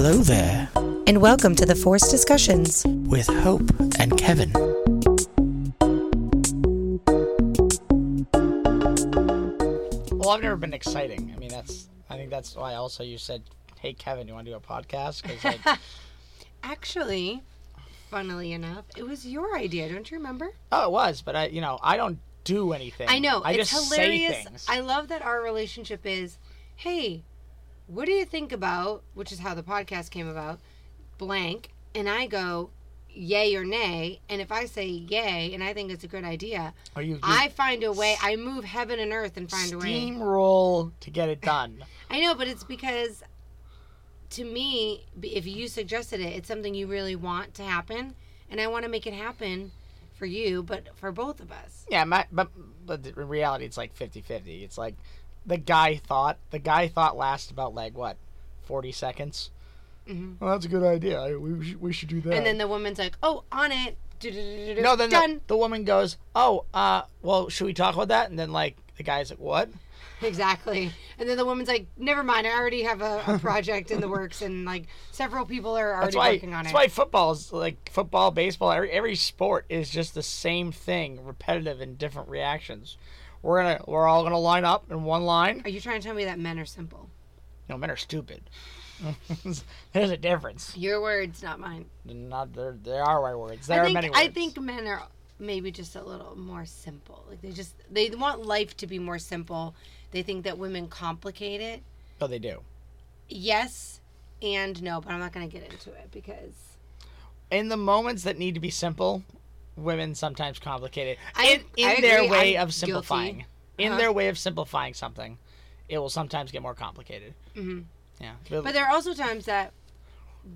Hello there, and welcome to the Force Discussions. with Hope and Kevin. Well, I've never been exciting. I mean, that's. I think that's why also you said, "Hey, Kevin, you want to do a podcast?" Because like, Actually, funnily enough, it was your idea. Don't you remember? oh, it was, but I, you know, I don't do anything. I know. I it's just hilarious. say things. I love that our relationship is, hey, what do you think about, which is how the podcast came about, blank, and I go, yay or nay, and if I say yay and I think it's a good idea, Or you, I find a way. I move heaven and earth and find a way. steamroll to get it done. I know, but it's because to me, if you suggested it, it's something you really want to happen, and I want to make it happen for you, but for both of us. yeah, my, but but in reality, it's like 50-50. It's like the guy thought. The guy thought lasts about like what, forty seconds. Mhm. Well, that's a good idea. I, we should, we should do that. And then the woman's like, "Oh, on it." No, then the, the woman goes, "Oh, uh, well, should we talk about that?" And then like the guy's like, "What?" Exactly. And then the woman's like, "Never mind. I already have a, a project in the works, and like several people are already why. working on That's it." That's why football is like football, baseball. Every every sport is just the same thing, repetitive and different reactions. We're gonna we're all gonna line up in one line. Are you trying to tell me that men are simple? No, men are stupid. There's a difference. Your words, not mine. Not there. There are right words. There I are think many words. I think men are maybe just a little more simple. Like they just they want life to be more simple. They think that women complicate it. Oh, they do. Yes and no, but I'm not going to get into it because In the moments that need to be simple, women sometimes complicate it. I- in in I their way I'm of simplifying. guilty. In Uh-huh. their way of simplifying something, it will sometimes get more complicated. Mhm. Yeah. but there are also times that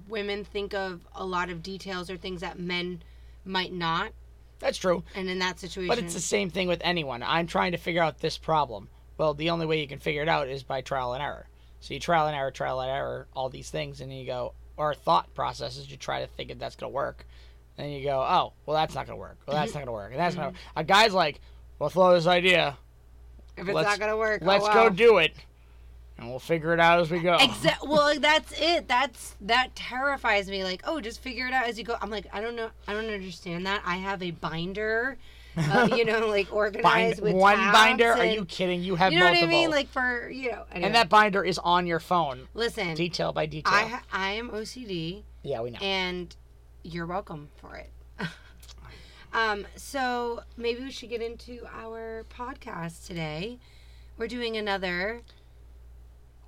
women think of a lot of details or things that men might not, that's true. and in that situation But it's the same thing with anyone. I'm trying to figure out this problem. Well, the only way you can figure it out is by trial and error. So you trial and error, trial and error, all these things, and then you go, or thought processes, you try to think if that's going to work. And you go, oh, well, that's not going to work. Well, that's not going to work. And that's not. A guy's like, well, throw this idea. if it's let's- not going to work, Let's oh, go do it. And we'll figure it out as we go. Exactly. Well, that's it. That's that terrifies me. Like, oh, just figure it out as you go. I'm like, I don't know. I don't understand that. I have a binder, uh, you know, like Bind, organized with one binder? Are you kidding? You have You know multiple. what I mean? Like for you know. Anyway. and that binder is on your phone, listen, detail by detail. I ha- I am OCD, yeah, we know. and you're welcome for it. um. So maybe we should get into our podcast today. We're doing another.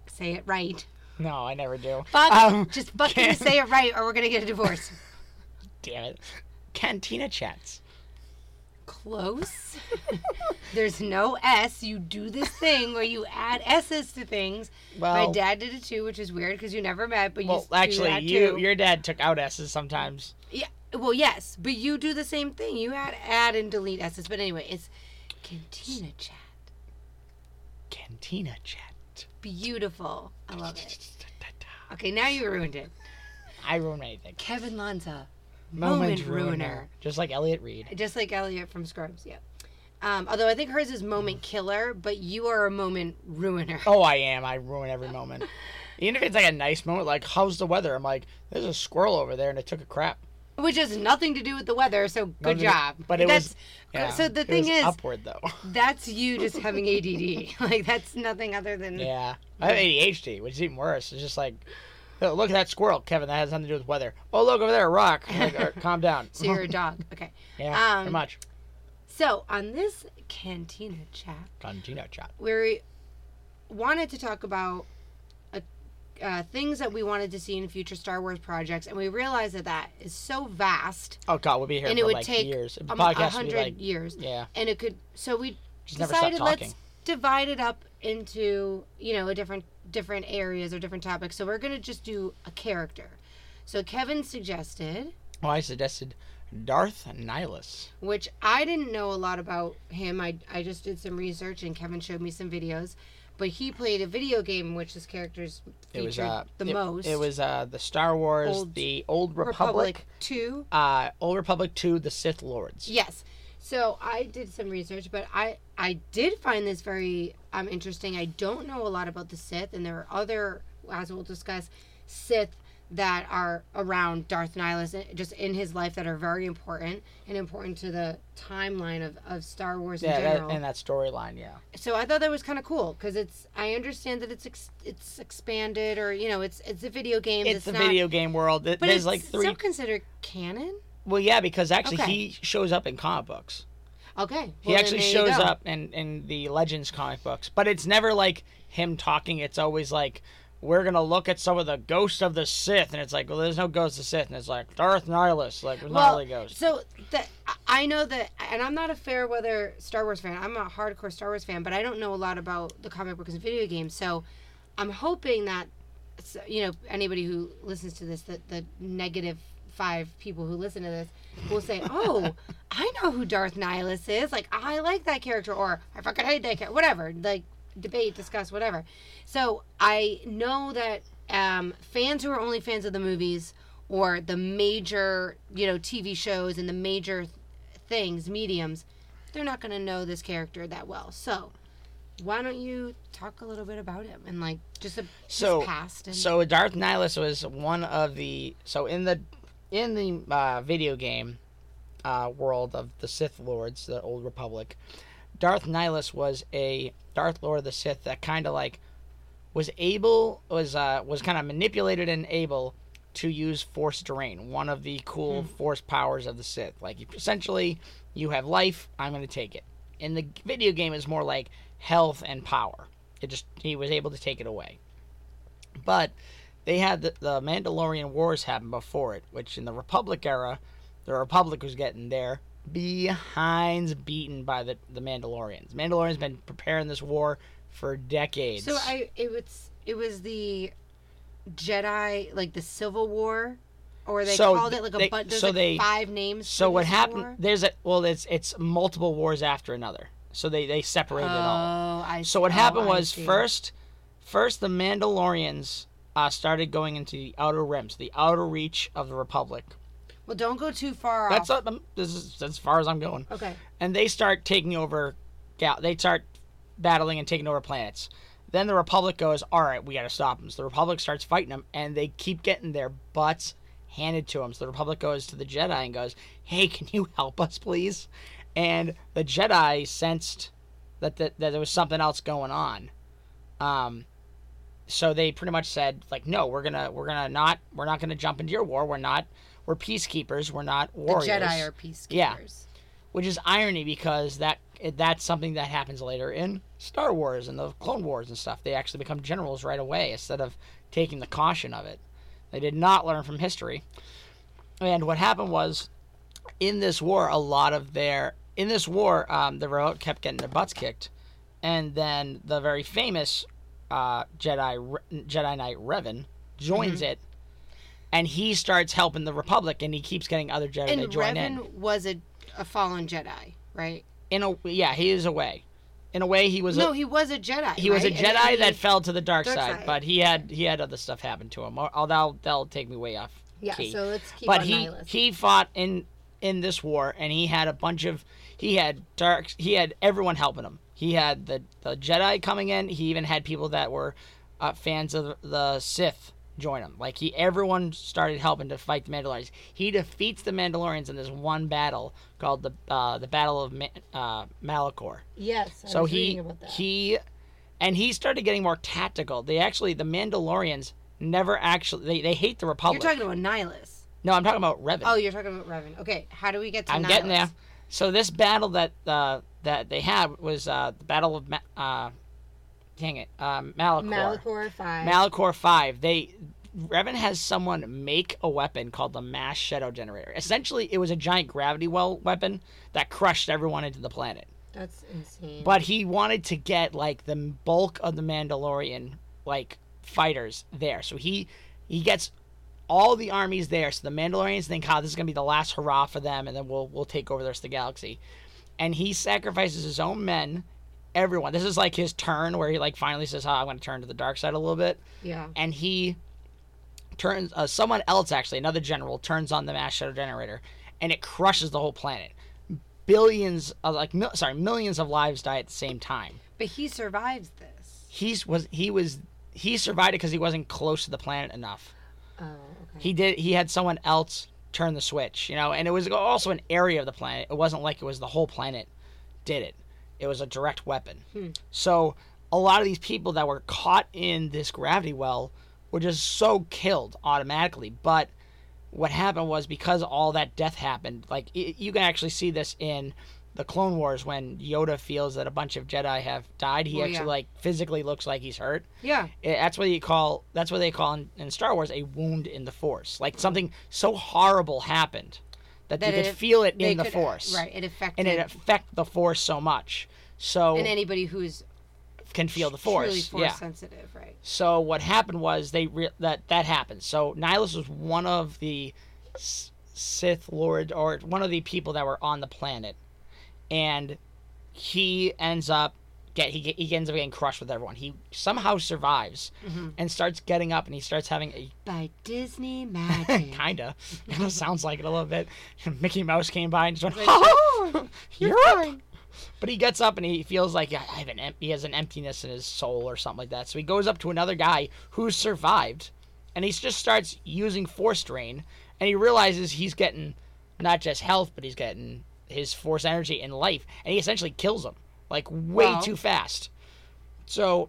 Say it right. no, I never do. Fuck. Um, just fucking say it right, or we're gonna get a divorce. Damn it. Cantina chats. Close. There's no S. You do this thing where you add S's to things. Well, My dad did it too, which is weird because you never met, but you well, do actually, you too. your dad took out S's sometimes. Yeah. Well, yes, but you do the same thing. You add add and delete S's. But anyway, it's Cantina chat. Cantina chat. Beautiful. I love it. Okay, now you ruined it. I ruin anything. Kevin Lanza, Moment, Moment ruiner. ruiner. Just like Elliot Reid. just like Elliot from Scrubs. Yeah. Um, although I think hers is moment killer, but you are a moment ruiner. Oh, I am. I ruin every moment. Even if it's like a nice moment, like how's the weather? I'm like, there's a squirrel over there and it took a crap. Which has nothing to do with the weather, so good job. But it that's, was. Yeah, so the thing is, upward though. that's you just having ADD. like that's nothing other than yeah, I have ADHD, which is even worse. It's just like, "Oh, look at that squirrel, Kevin. That has nothing to do with weather. Oh, look over there, a rock. Like, "All right, calm down. So you're a dog. Okay. yeah, um, pretty much. So on this cantina chat, Cantina chat. we wanted to talk about uh uh, things that we wanted to see in future Star Wars projects, and we realized that that is so vast, Oh God, we'll be here and for it would like take years. A podcast hundred like, years, yeah, and it could. So we just decided let's divide it up into you know a different different areas or different topics. So we're gonna just do a character. So Kevin suggested, Well, I suggested Darth Nihilus. which I didn't know a lot about him. I I just did some research and Kevin showed me some videos. But he played a video game in which his characters It featured was uh, the it, most. It was uh, the Star Wars, Old the Old Republic, Republic Two. uh, Old Republic Two, the Sith Lords. Yes. So I did some research, but I I did find this very um interesting. I don't know a lot about the Sith, and there are other, as we'll discuss, Sith that are around Darth Nihilus, just in his life, that are very important and important to the timeline of, of Star Wars in Yeah, that, and that storyline. Yeah. so I thought that was kind of cool because it's. I understand that it's ex, it's expanded or you know it's it's a video game. It's the not, video game world. But There's it's like three. still considered canon. Well, yeah, because actually Okay. he shows up in comic books. Okay, He well, then actually shows up in in the Legends comic books, but it's never like him talking. It's always like we're gonna look at some of the ghosts of the Sith, and it's like, well, there's no ghosts of the Sith, and it's like Darth Nihilus, like there's not Well, really ghosts. So that I know that, and I'm not a fair weather Star Wars fan. I'm a hardcore Star Wars fan, but I don't know a lot about the comic books and video games. So I'm hoping that you know anybody who listens to this, that the negative five people who listen to this will say, "Oh, I know who Darth Nihilus is. Like I like that character, or I fucking hate that character. Whatever. Like debate, discuss, whatever." So I know that um, fans who are only fans of the movies or the major, you know, TV shows and the major th- things, mediums, they're not going to know this character that well. So, why don't you talk a little bit about him and like just a So- his past and So Darth Nihilus was one of the so in the in the uh, video game uh, world of the Sith Lords, the Old Republic. Darth Nihilus was a Darth Lord of the Sith that kind of like was able was uh, was kind of manipulated and able to use Force Drain, one of the cool Force powers of the Sith. Like essentially, you have life. I'm going to take it. In the video game, it's more like health and power. It just he was able to take it away. But they had the, the Mandalorian Wars happen before it, which in the Republic era, the Republic was getting their behinds beaten by the, the Mandalorians. Mandalorians been preparing this war for decades. So I it was it was the Jedi like the Civil War, or they So called it like a they- bunch. There's so like they- five names. so what happened? war? There's a well, it's it's multiple wars after another. So they they separated it all. Oh, I. So what oh, happened was first, first the Mandalorians uh, started going into the outer rims, the outer reach of the Republic. Well, don't go too far That's off. uh, this is as far as I'm going. Okay. and they start taking over gal they start battling and taking over planets then the republic goes all right we got to stop them so the republic starts fighting them and they keep getting their butts handed to them so the republic goes to the jedi and goes hey can you help us please and the jedi sensed that, that, that there was something else going on um so they pretty much said like no we're gonna we're gonna not we're not gonna jump into your war we're not we're peacekeepers we're not warriors The Jedi are peacekeepers. Yeah. which is irony because that that's something that happens later in Star Wars and the Clone Wars and stuff. They actually become generals right away instead of taking the caution of it. They did not learn from history. And what happened was, in this war, a lot of their in this war, um, the Rebels kept getting their butts kicked, and then the very famous uh, Jedi Re- Jedi Knight Revan joins Mm-hmm. it, and he starts helping the Republic, and he keeps getting other Jedi to And join in Revan was a, a fallen Jedi, right? in a yeah he is a way in a way he was no, a, he was a Jedi. he was a right? And jedi that he- fell to the dark, Dark side, side. but he had he had other stuff happen to him oh that'll, that'll take me way off Yeah. key. So let's keep but on he Nihilus. he fought in in this war and he had a bunch of he had dark he had everyone helping him he had the the jedi coming in he even had people that were uh, fans of the sith join him like he everyone started helping to fight the mandalorians he defeats the mandalorians in this one battle called the uh, the battle of Ma- uh, malachor yes. I so was he about that. he and he started getting more tactical they actually the mandalorians never actually they, they hate the Republic. You're talking about Nihilus. no i'm talking about revan Oh, you're talking about Revan. Okay, how do we get to I'm Nihilus? getting there. So this battle that uh, that they had was uh, the Battle of Ma- uh, dang it, um, Malachor. Malachor 5. Malachor Five. They Revan has someone make a weapon called the Mass Shadow Generator. Essentially, it was a giant gravity well weapon that crushed everyone into the planet. That's insane. But he wanted to get like the bulk of the Mandalorian like fighters there. So he he gets all the armies there. So the Mandalorians think, "Ah, this is gonna be the last hurrah for them, and then we'll we'll take over the rest of the galaxy." And he sacrifices his own men, everyone. This is like his turn where he like finally says, "Ah, I'm gonna turn to the dark side a little bit," yeah. and he turns uh, someone else actually another general turns on the mass shadow generator and it crushes the whole planet billions of like mil- sorry millions of lives die at the same time But he survives this. he's was he was he survived it because he wasn't close to the planet enough Oh, okay. He did. He had someone else turn the switch, you know, and it was also an area of the planet. It wasn't like it was the whole planet did it. It was a direct weapon. Hmm. So a lot of these people that were caught in this gravity well were just so killed automatically. But what happened was because all that death happened, like y you can actually see this in the Clone Wars when Yoda feels that a bunch of Jedi have died. He Well, actually yeah. like physically looks like he's hurt. yeah. It- that's what you call that's what they call in, in Star Wars a wound in the Force. Like something so horrible happened that, That you could feel it in the could- Force, Right. It affected and it affect the Force so much. So and anybody who's can feel the force. truly Force. force yeah. sensitive, right? So what happened was they re- that that happened. So Nihilus was one of the S- Sith Lord or one of the people that were on the planet, and he ends up get he, he ends up getting crushed with everyone. He somehow survives Mm-hmm. and starts getting up and he starts having a By Disney magic. kinda kind of sounds like it a little bit. Mickey Mouse came by and just went, Oh, "You're up." But he gets up and he feels like I have an em- he has an emptiness in his soul or something like that. So he goes up to another guy who survived, and he just starts using force drain, and he realizes he's getting not just health, but he's getting his force energy and life, and he essentially kills him like way Wow. too fast. So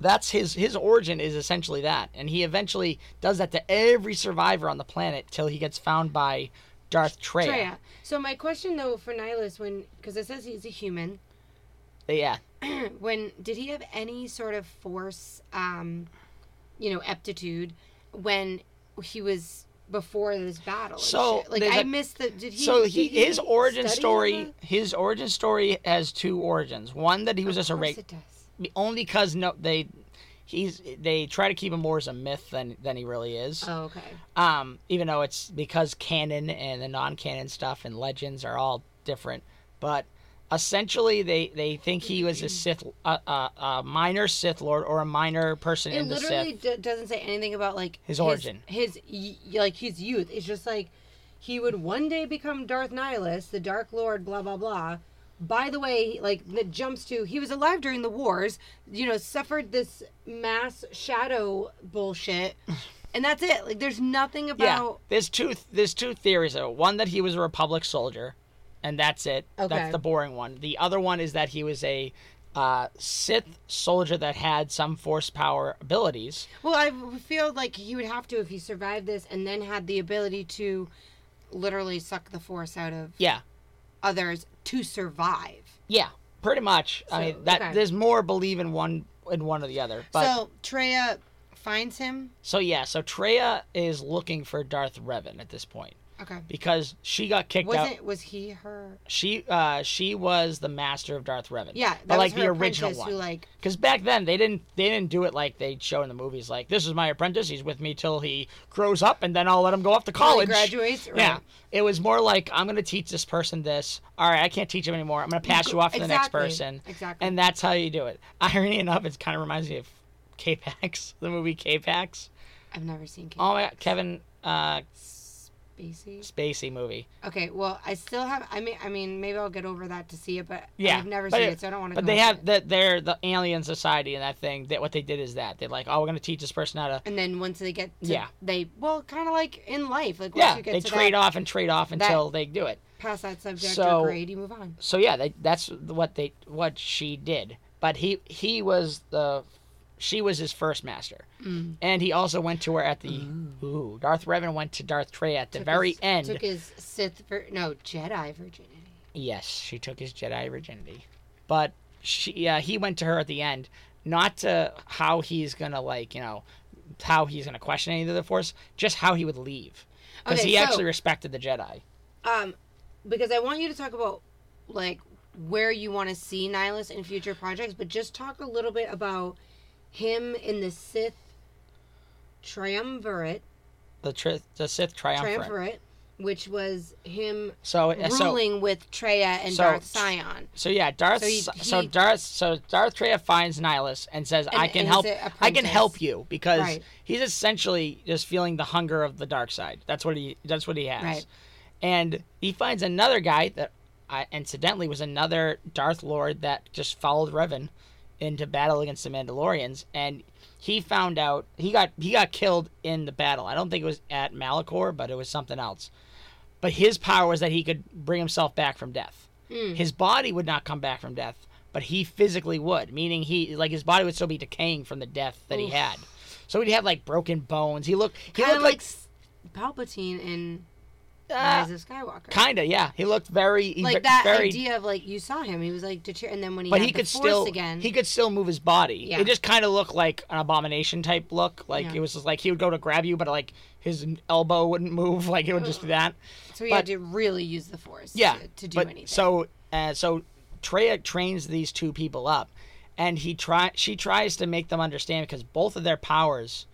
that's his his origin is essentially that, and he eventually does that to every survivor on the planet till he gets found by Darth Traya. Traya. So my question though for Nihilus, when because it says he's a human, Yeah. when did he have any sort of force, um, you know, aptitude when he was before this battle? So, like I a- missed the. Did he? so did he his origin story that? his origin story has two origins. One that he was Of just a course reg- it does. only because no they he's they try to keep him more as a myth than than he really is. Oh, okay. Um, even though it's because canon and the non-canon stuff and legends are all different, but essentially they they think he was a Sith, a uh, uh, a minor Sith Lord or a minor person It in the literally Sith. d- doesn't say anything about like His origin. his, y- like his youth. It's just like he would one day become Darth Nihilus, the Dark Lord, blah blah blah. By the way, like that jumps to he was alive during the wars, you know, suffered this mass shadow bullshit, and that's it. Like there's nothing about. Yeah, there's two there's two theories though. One that he was a Republic soldier, and that's it. Okay. That's the boring one. The other one is that he was a uh, Sith soldier that had some Force power abilities. Well, I feel like he would have to if he survived this and then had the ability to literally suck the force out of Yeah, others to survive. yeah, pretty much. I mean that okay. there's more believe in one in one or the other. But so, so Traya finds him. So yeah, so Traya is looking for Darth Revan at this point Okay. because she got kicked out. Wasn't was he her? She uh she was the master of Darth Revan. Yeah, that but like was her the original one. Who like Because back then they didn't they didn't do it like they show in the movies. Like this is my apprentice. He's with me till he grows up, and then I'll let him go off to college. graduates, Yeah. It was more like I'm gonna teach this person this. All right, I can't teach him anymore. I'm gonna pass you off to the next person. exactly. And that's how you do it. Irony enough, it kind of reminds me of K-Pax, the movie K-Pax. I've never seen Kate Oh my God, Kevin uh, Spacey. Spacey movie. Okay, well I still have. I mean, I mean, maybe I'll get over that to see it, but Yeah, I've never seen it- it, so I don't want to. But they have that they're the alien society and that thing. That what they did is that they're like, oh, we're gonna teach this person how to. And then once they get, to, Yeah. they well, kind of like in life, like Yeah, you get they trade that, off and trade off until they do it. past that subject So- or grade, you move on. so yeah, they, that's what they what she did. But he he was the she was his first master, Mm. and he also went to her at the ooh. Darth Revan went to Darth Trey at the Took very his, end. Took his Sith, vir- no Jedi virginity. Yes, she took his Jedi virginity, but she uh, he went to her at the end, not to how he's gonna like you know how he's gonna question any of the Force, just how he would leave, because Okay, he so- actually respected the Jedi. Um, because I want you to talk about like where you want to see Nihilus in future projects, but just talk a little bit about him in the Sith triumvirate, The tri- the Sith triumvirate. triumvirate, which was him So uh, so ruling with Traya and so- Darth Sion. So yeah, Darth. So So, he- he- Darth. So Darth Traya finds Nihilus and says, And- "I can help. I can help you because Right. he's essentially just feeling the hunger of the dark side. That's what he. That's what he has. Right. And he finds another guy that, uh, incidentally, was another Darth Lord that just followed Revan into battle against the Mandalorians, and he found out he got he got killed in the battle. I don't think it was at Malachor, but it was something else. But his power was that he could bring himself back from death. Hmm. His body would not come back from death, but he physically would, meaning he like his body would still be decaying from the death that he had. So he'd have like broken bones. He looked he Kind of looked like Palpatine in like Rise uh, of Skywalker. kinda yeah. He looked very like that very, idea of like you saw him, he was like deter- and then when he but had he the could Force still again, he could still move his body. Yeah. It just kind of looked like an abomination type look. Like Yeah. it was just like he would go to grab you, but like his elbow wouldn't move. Like it would just be that. so he but- had to really use the Force Yeah, to, to do but anything. so uh, so Traya trains these two people up, and he try she tries to make them understand because both of their powers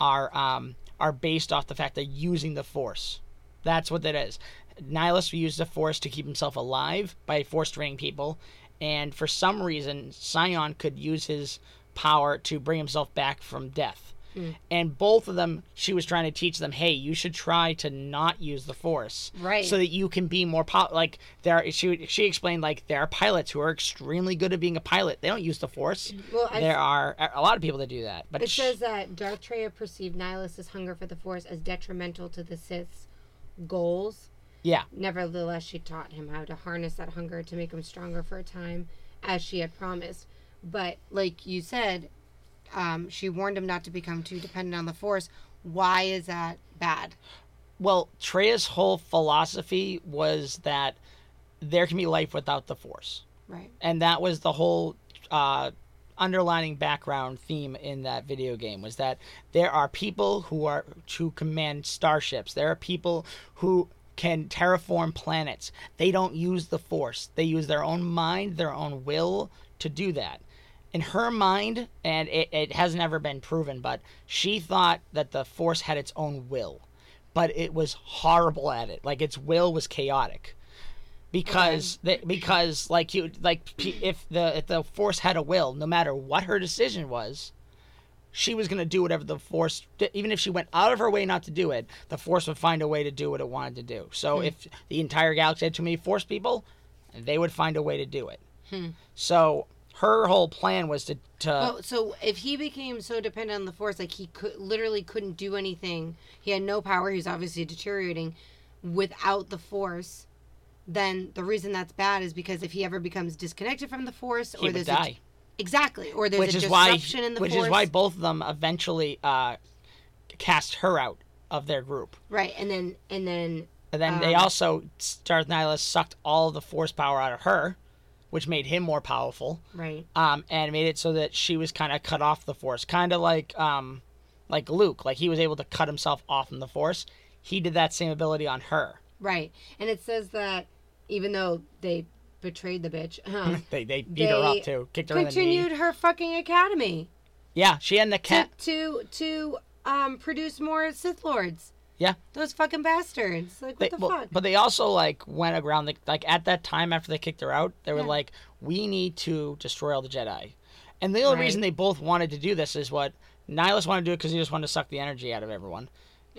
are um are based off the fact they're using the Force. That's what that is. Nihilus used the Force to keep himself alive by force draining people, and for some reason, Sion could use his power to bring himself back from death. Mm. And both of them, she was trying to teach them, hey, you should try to not use the Force, Right. So that you can be more po- like there. Are, she she explained like there are pilots who are extremely good at being a pilot. They don't use the Force. Well, there are a- a lot of people that do that, but It sh- says that Darth Traya perceived Nihilus' hunger for the Force as detrimental to the Sith's goals. yeah, Nevertheless, she taught him how to harness that hunger to make him stronger for a time, as she had promised. But, like you said, um, she warned him not to become too dependent on the Force. Why is that bad? Well, Traya's whole philosophy was that there can be life without the Force, Right. and that was the whole uh, underlining background theme in that video game was that there are people who are to command starships. There are people who can terraform planets. They don't use the Force. They use their own mind, their own will to do that. In her mind, and it, it has never been proven, but she thought that the Force had its own will but it was horrible at it. Like its will was chaotic. Because the, because like you like if the if the force had a will, no matter what her decision was, she was going to do whatever the force even if she went out of her way not to do it, the force would find a way to do what it wanted to do. So hmm. if the entire galaxy had too many force people, they would find a way to do it. Hmm. So her whole plan was to to Oh, so if he became so dependent on the Force, like he could literally couldn't do anything, he had no power. He was obviously deteriorating without the Force. Then the reason that's bad is because if he ever becomes disconnected from the Force, he or there's die. A, exactly, or there's which a is why disruption in the force. which Force, is why both of them eventually uh, cast her out of their group. right? And then and then And then they Um, also Darth Nihilus sucked all the Force power out of her, which made him more powerful. right, Um, and made it so that she was kind of cut off the Force, kind of like um, like Luke, like he was able to cut himself off from the Force. He did that same ability on her. right, and it says that even though they betrayed the bitch, um, They they beat her up too, kicked her in the continued her fucking academy Yeah, she had the to cat. to to um produce more Sith lords. Yeah. Those fucking bastards. Like, what They, the well, fuck? but they also like went around the, like at that time after they kicked her out, they were Yeah. like, "We need to destroy all the Jedi," and the only Right. reason they both wanted to do this is what Nihilus wanted to do it because he just wanted to suck the energy out of everyone,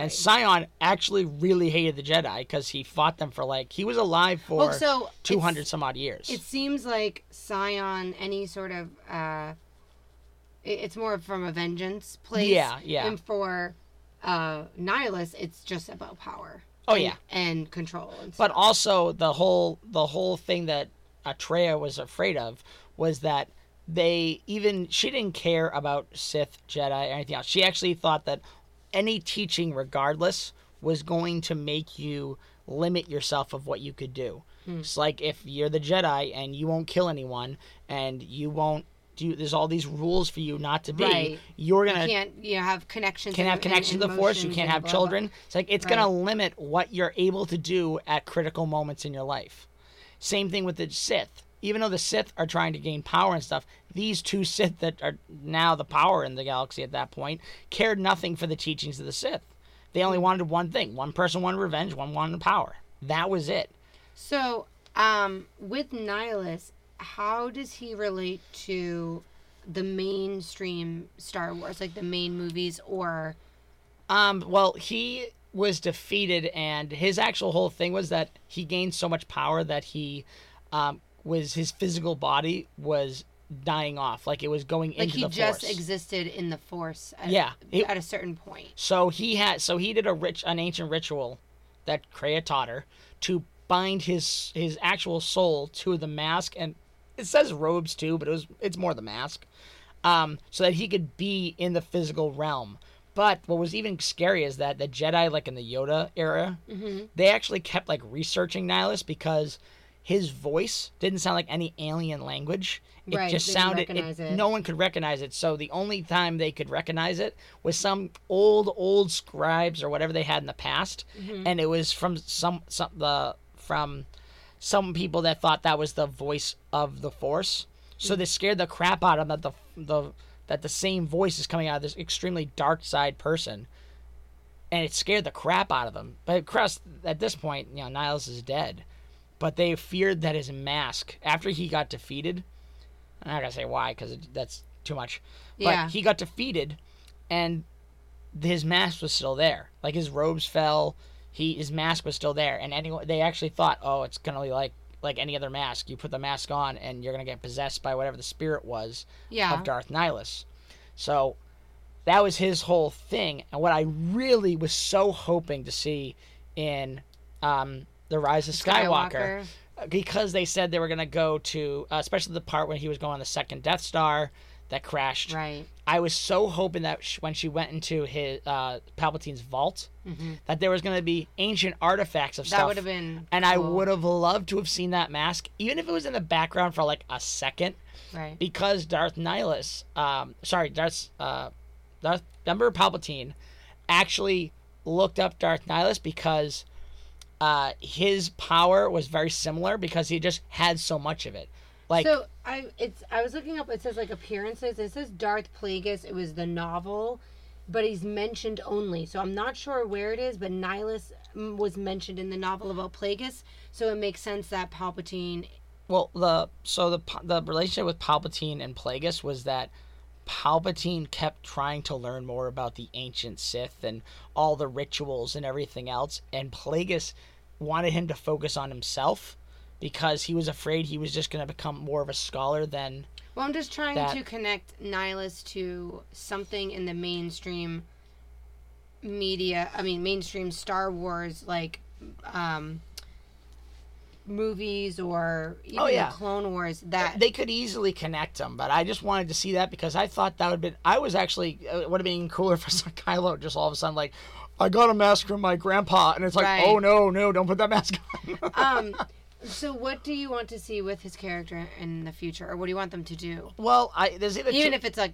and Sion actually really hated the Jedi because he fought them for like he was alive for Well, so two hundred some odd years. It seems like Sion, any sort of, uh, it's more from a vengeance place. Yeah, yeah. And for uh, Nihilus, it's just about power. Oh, and- yeah. and control. And But also the whole the whole thing that Atreya was afraid of was that they even she didn't care about Sith, Jedi, or anything else. She actually thought that any teaching, regardless, was going to make you limit yourself of what you could do. Hmm. It's like if you're the Jedi and you won't kill anyone and you won't do there's all these rules for you not to be. Right. You're gonna can't you know, have connections. can't and- have connection and to the force you can't have blah, blah. children it's like it's Right. gonna limit what you're able to do at critical moments in your life same thing with the sith even though the sith are trying to gain power and stuff these two sith that are now the power in the galaxy at that point cared nothing for the teachings of the sith. They only wanted one thing one person wanted revenge one wanted power. That was it. So, um, with Nihilus, how does he relate to the mainstream Star Wars, like the main movies, or Um, well, he was defeated, and his actual whole thing was that he gained so much power that he um, was his physical body was dying off, like it was going Like into he the just force. existed in the force. At, Yeah, it- at a certain point. So he had so he did a rich an ancient ritual that Kreia taught her to bind his his actual soul to the mask and it says robes too, but it was it's more the mask. Um, so that he could be in the physical realm. But what was even scary is that the Jedi, like in the Yoda era, they actually kept like researching Nihilus because his voice didn't sound like any alien language. It Right, just sounded. recognize it. No one could recognize it. So the only time they could recognize it was some old, old scribes or whatever they had in the past, Mm-hmm. and it was from some some the from some people that thought that was the voice of the Force. So they scared the crap out of them that the the that the same voice is coming out of this extremely dark side person, and it scared the crap out of them. But Crest, at this point, you know, Nihilus is dead, but they feared that his mask after he got defeated. I'm not gonna say why because that's too much. But Yeah. he got defeated, and his mask was still there. Like his robes fell, he his mask was still there, and anyone they actually thought, oh, it's gonna be like like any other mask. You put the mask on, and you're gonna get possessed by whatever the spirit was Yeah. of Darth Nihilus. So that was his whole thing, and what I really was so hoping to see in um, the Rise of Skywalker, because they said they were gonna go to, uh, especially the part when he was going on the second Death Star that crashed. Right. I was so hoping that sh- when she went into his uh, Palpatine's vault, that there was going to be ancient artifacts of Mm-hmm. That stuff. would have been. and I would have loved to have seen that mask, even if it was in the background for like a second, Right. because Darth Nihilus, um, sorry, Darth, uh, Darth Emperor Palpatine, actually looked up Darth Nihilus because uh, his power was very similar because he just had so much of it. Like, so I it's I was looking up. It says like appearances. It says Darth Plagueis. It was the novel, but he's mentioned only. So I'm not sure where it is. But Nihilus mm, was mentioned in the novel about Plagueis. So it makes sense that Palpatine. Well, the so the the relationship with Palpatine and Plagueis was that Palpatine kept trying to learn more about the ancient Sith and all the rituals and everything else, and Plagueis wanted him to focus on himself because he was afraid he was just going to become more of a scholar than Well, I'm just trying That- to connect Nihilus to something in the mainstream media. I mean, mainstream Star Wars like um, movies or even Oh, yeah. Clone Wars. That they could easily connect them, but I just wanted to see that because I thought that would been. I was actually uh, it would have been cooler for saw Kylo just all of a sudden like, I got a mask from my grandpa, and it's like, Right. oh no, no, don't put that mask on. um so what do you want to see with his character in the future or what do you want them to do well, I there's either even two, if it's like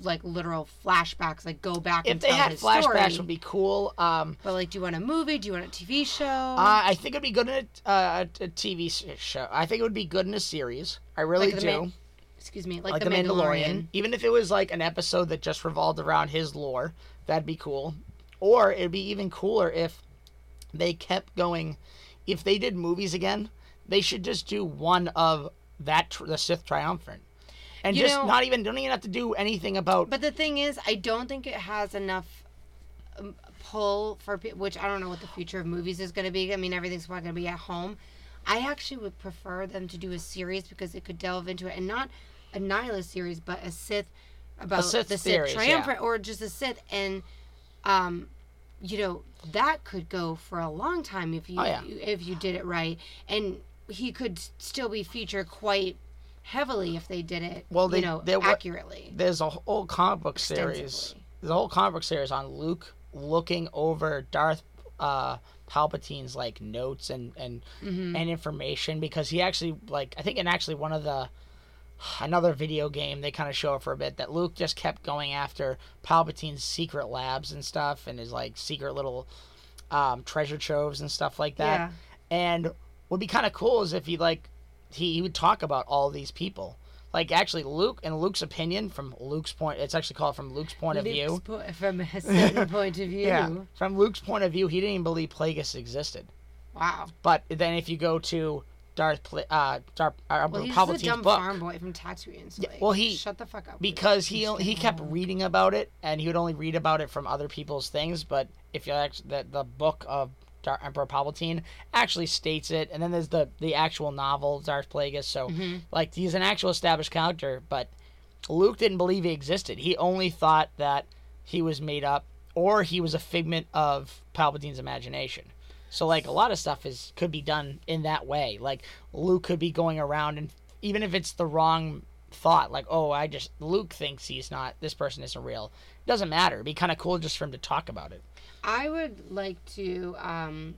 like literal flashbacks like go back if and they tell had his flashbacks story. would be cool. Um, but like do you want a movie do you want a tv show uh, I think it'd be good in a, uh, a, TV s- show. I think it would be good in a series. I really Like the do. Man- excuse me like the, mandalorian, Even if it was like an episode that just revolved around his lore, that'd be cool. Or it'd be even cooler if they kept going. If they did movies again, they should just do one of that the Sith Triumphant, and You just know- not even don't even have to do anything about. but the thing is i don't think it has enough um, pull for which i don't know what the future of movies is going to be i mean everything's probably going to be at home i actually would prefer them to do a series because it could delve into it and not a Nihilus series but a sith about Sith the series, sith yeah. triumphant or just a sith and um you know that could go for a long time if you Oh, yeah. if you did it right and he could still be featured quite heavily if they did it Well, they- you know there wa- accurately there's a whole comic book series. There's a whole comic book series on Luke looking over Darth uh, Palpatine's like notes and and Mm-hmm. and information because he actually like I think in actually one of the another video game they kind of show it for a bit that Luke just kept going after Palpatine's secret labs and stuff and his like secret little um, treasure troves and stuff like that. Yeah. And would be kind of cool is if he like he, he would talk about all these people. Like actually Luke and Luke's opinion from Luke's point it's actually called from Luke's point of Luke's view. po- from a certain point of view. Yeah. From Luke's point of view, he didn't even believe Plagueis existed. Wow. But then if you go to Darth Pla- uh Darth uh, Well, he's Palpatine's a dumb book farm boy from Tatooine. So Yeah, well, he- shut the fuck up. because he I'm he kept reading about it and he would only read about it from other people's things, but if you actually the, the book of Dar- Emperor Palpatine actually states it, and then there's the the actual novel Darth Plagueis. So like he's an actual established character, but Luke didn't believe he existed. He only thought that he was made up or he was a figment of Palpatine's imagination. So like a lot of stuff is could be done in that way. Like Luke could be going around and even if it's the wrong thought, like oh I just Luke thinks he's not this person isn't real. It doesn't matter. It'd be kind of cool just for him to talk about it. I would like to um,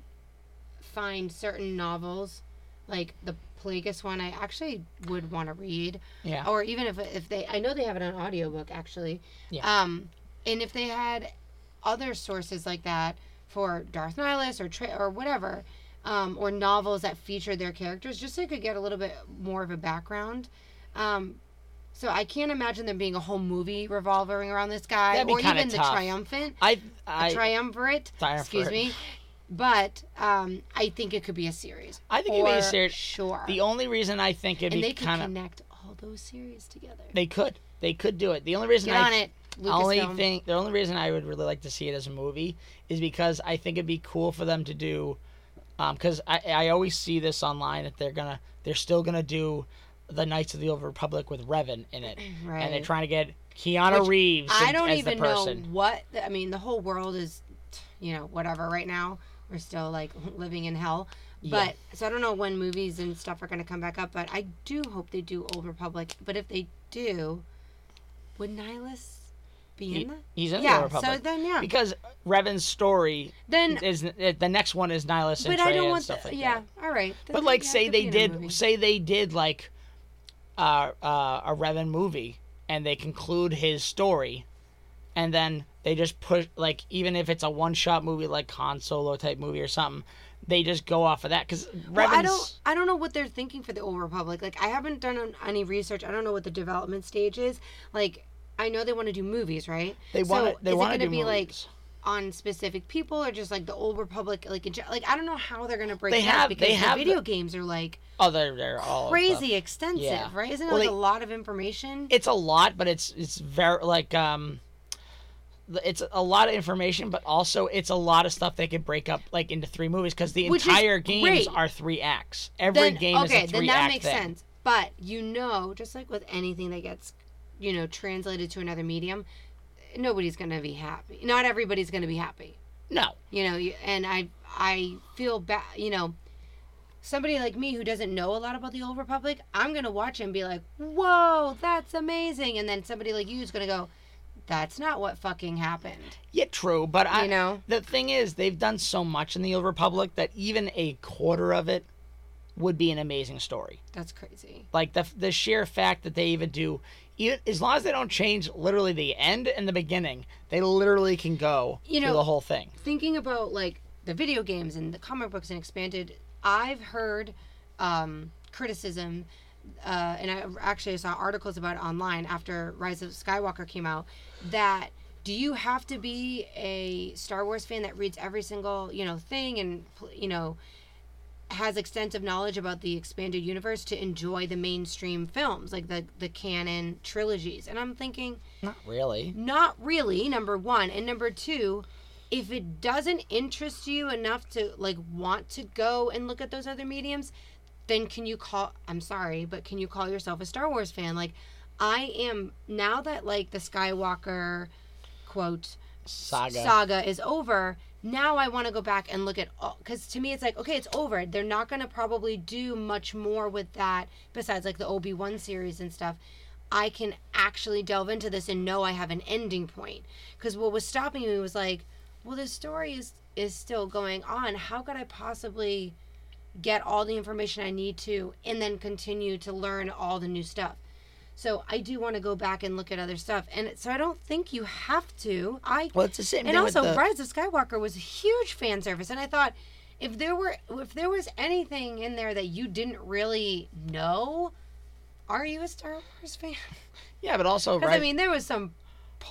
find certain novels, like the Plagueis one. I actually would want to read, Yeah. or even if if they, I know they have it on audiobook actually. Yeah. Um, and if they had other sources like that for Darth Nihilus or tra- or whatever, um, or novels that feature their characters, just so you could get a little bit more of a background. Um, so I can't imagine there being a whole movie revolving around this guy, or even the tough. triumphant I I triumvirate. Excuse me. But um, I think it could be a series. I think it'd be a series. Sure. the only reason I think it'd and be they could kind of connect all those series together. they could they could do it. The only reason Get I on it, The only Lucasfilm. thing, the only reason I would really like to see it as a movie is because I think it'd be cool for them to do, um, because I I always see this online that they're gonna they're still gonna do the Knights of the Old Republic with Revan in it, and they're trying to get Keanu Which Reeves I don't even the know what. I mean, the whole world is, you know, whatever right now. We're still like living in hell. Yeah. But so I don't know when movies and stuff are going to come back up. But I do hope they do Old Republic. But if they do, would Nihilus be He- in that? he's in the yeah. Old Republic So then, yeah. because Revan's story then is the next one is Nihilus and But I don't and want stuff the, like yeah. that. All right. Then But like, yeah, say they be in a did, say they did like uh, uh, a Revan movie, and they conclude his story, and then they just push like even if it's a one-shot movie like Han Solo type movie or something, they just go off of that because Well, I don't. I don't know what they're thinking for the Old Republic. Like, I haven't done any research. I don't know what the development stage is. Like, I know they want to do movies, right? They So want to. They is it want to do be like on specific people, or just like the Old Republic? Like, in, like I don't know how they're gonna break They have- because they the have video the- games are like Oh, they're they're all crazy extensive, Yeah. right? Isn't it Well, like they- a lot of information? It's a lot, but it's it's very like um. It's a lot of information, but also it's a lot of stuff they could break up like into three movies because the Which entire games great. are three acts. Every then game okay, is a three then that act makes thing. sense. But you know, just like with anything that gets, you know, translated to another medium, nobody's gonna be happy. Not everybody's gonna be happy. No, you know and i i feel bad you know somebody like me who doesn't know a lot about the old republic i'm gonna watch it and be like whoa that's amazing and then somebody like you is gonna go that's not what fucking happened Yeah, true, but I You know? the thing is they've done so much in the Old Republic that even a quarter of it would be an amazing story. that's crazy Like the the sheer fact that they even do as long as they don't change literally the end and the beginning, they literally can go You through know- the whole thing. thinking about like the video games and the comic books and expanded i've heard um criticism uh, and I actually saw articles about it online after Rise of Skywalker came out. That do you have to be a Star Wars fan that reads every single you know thing and you know has extensive knowledge about the expanded universe to enjoy the mainstream films like the the canon trilogies? And I'm thinking, Not really. not really number one and number two if it doesn't interest you enough to like want to go and look at those other mediums then can you call i'm sorry but can you call yourself a star wars fan like i am now that like the skywalker quote Saga. saga is over now i want to go back and look at all because to me it's like okay it's over. They're not going to probably do much more with that besides like the obi-wan series and stuff. I can actually delve into this and know i have an ending point. Because what was stopping me was like well the story is is still going on. How could i possibly get all the information i need to and then continue to learn all the new stuff so i do want to go back and look at other stuff and so i don't think you have to. I Well, it's the same and thing with also the- rise of skywalker was a huge fan service and i thought if there were if there was anything in there that you didn't really know are you a star wars fan? Yeah, but also because right. i mean there was some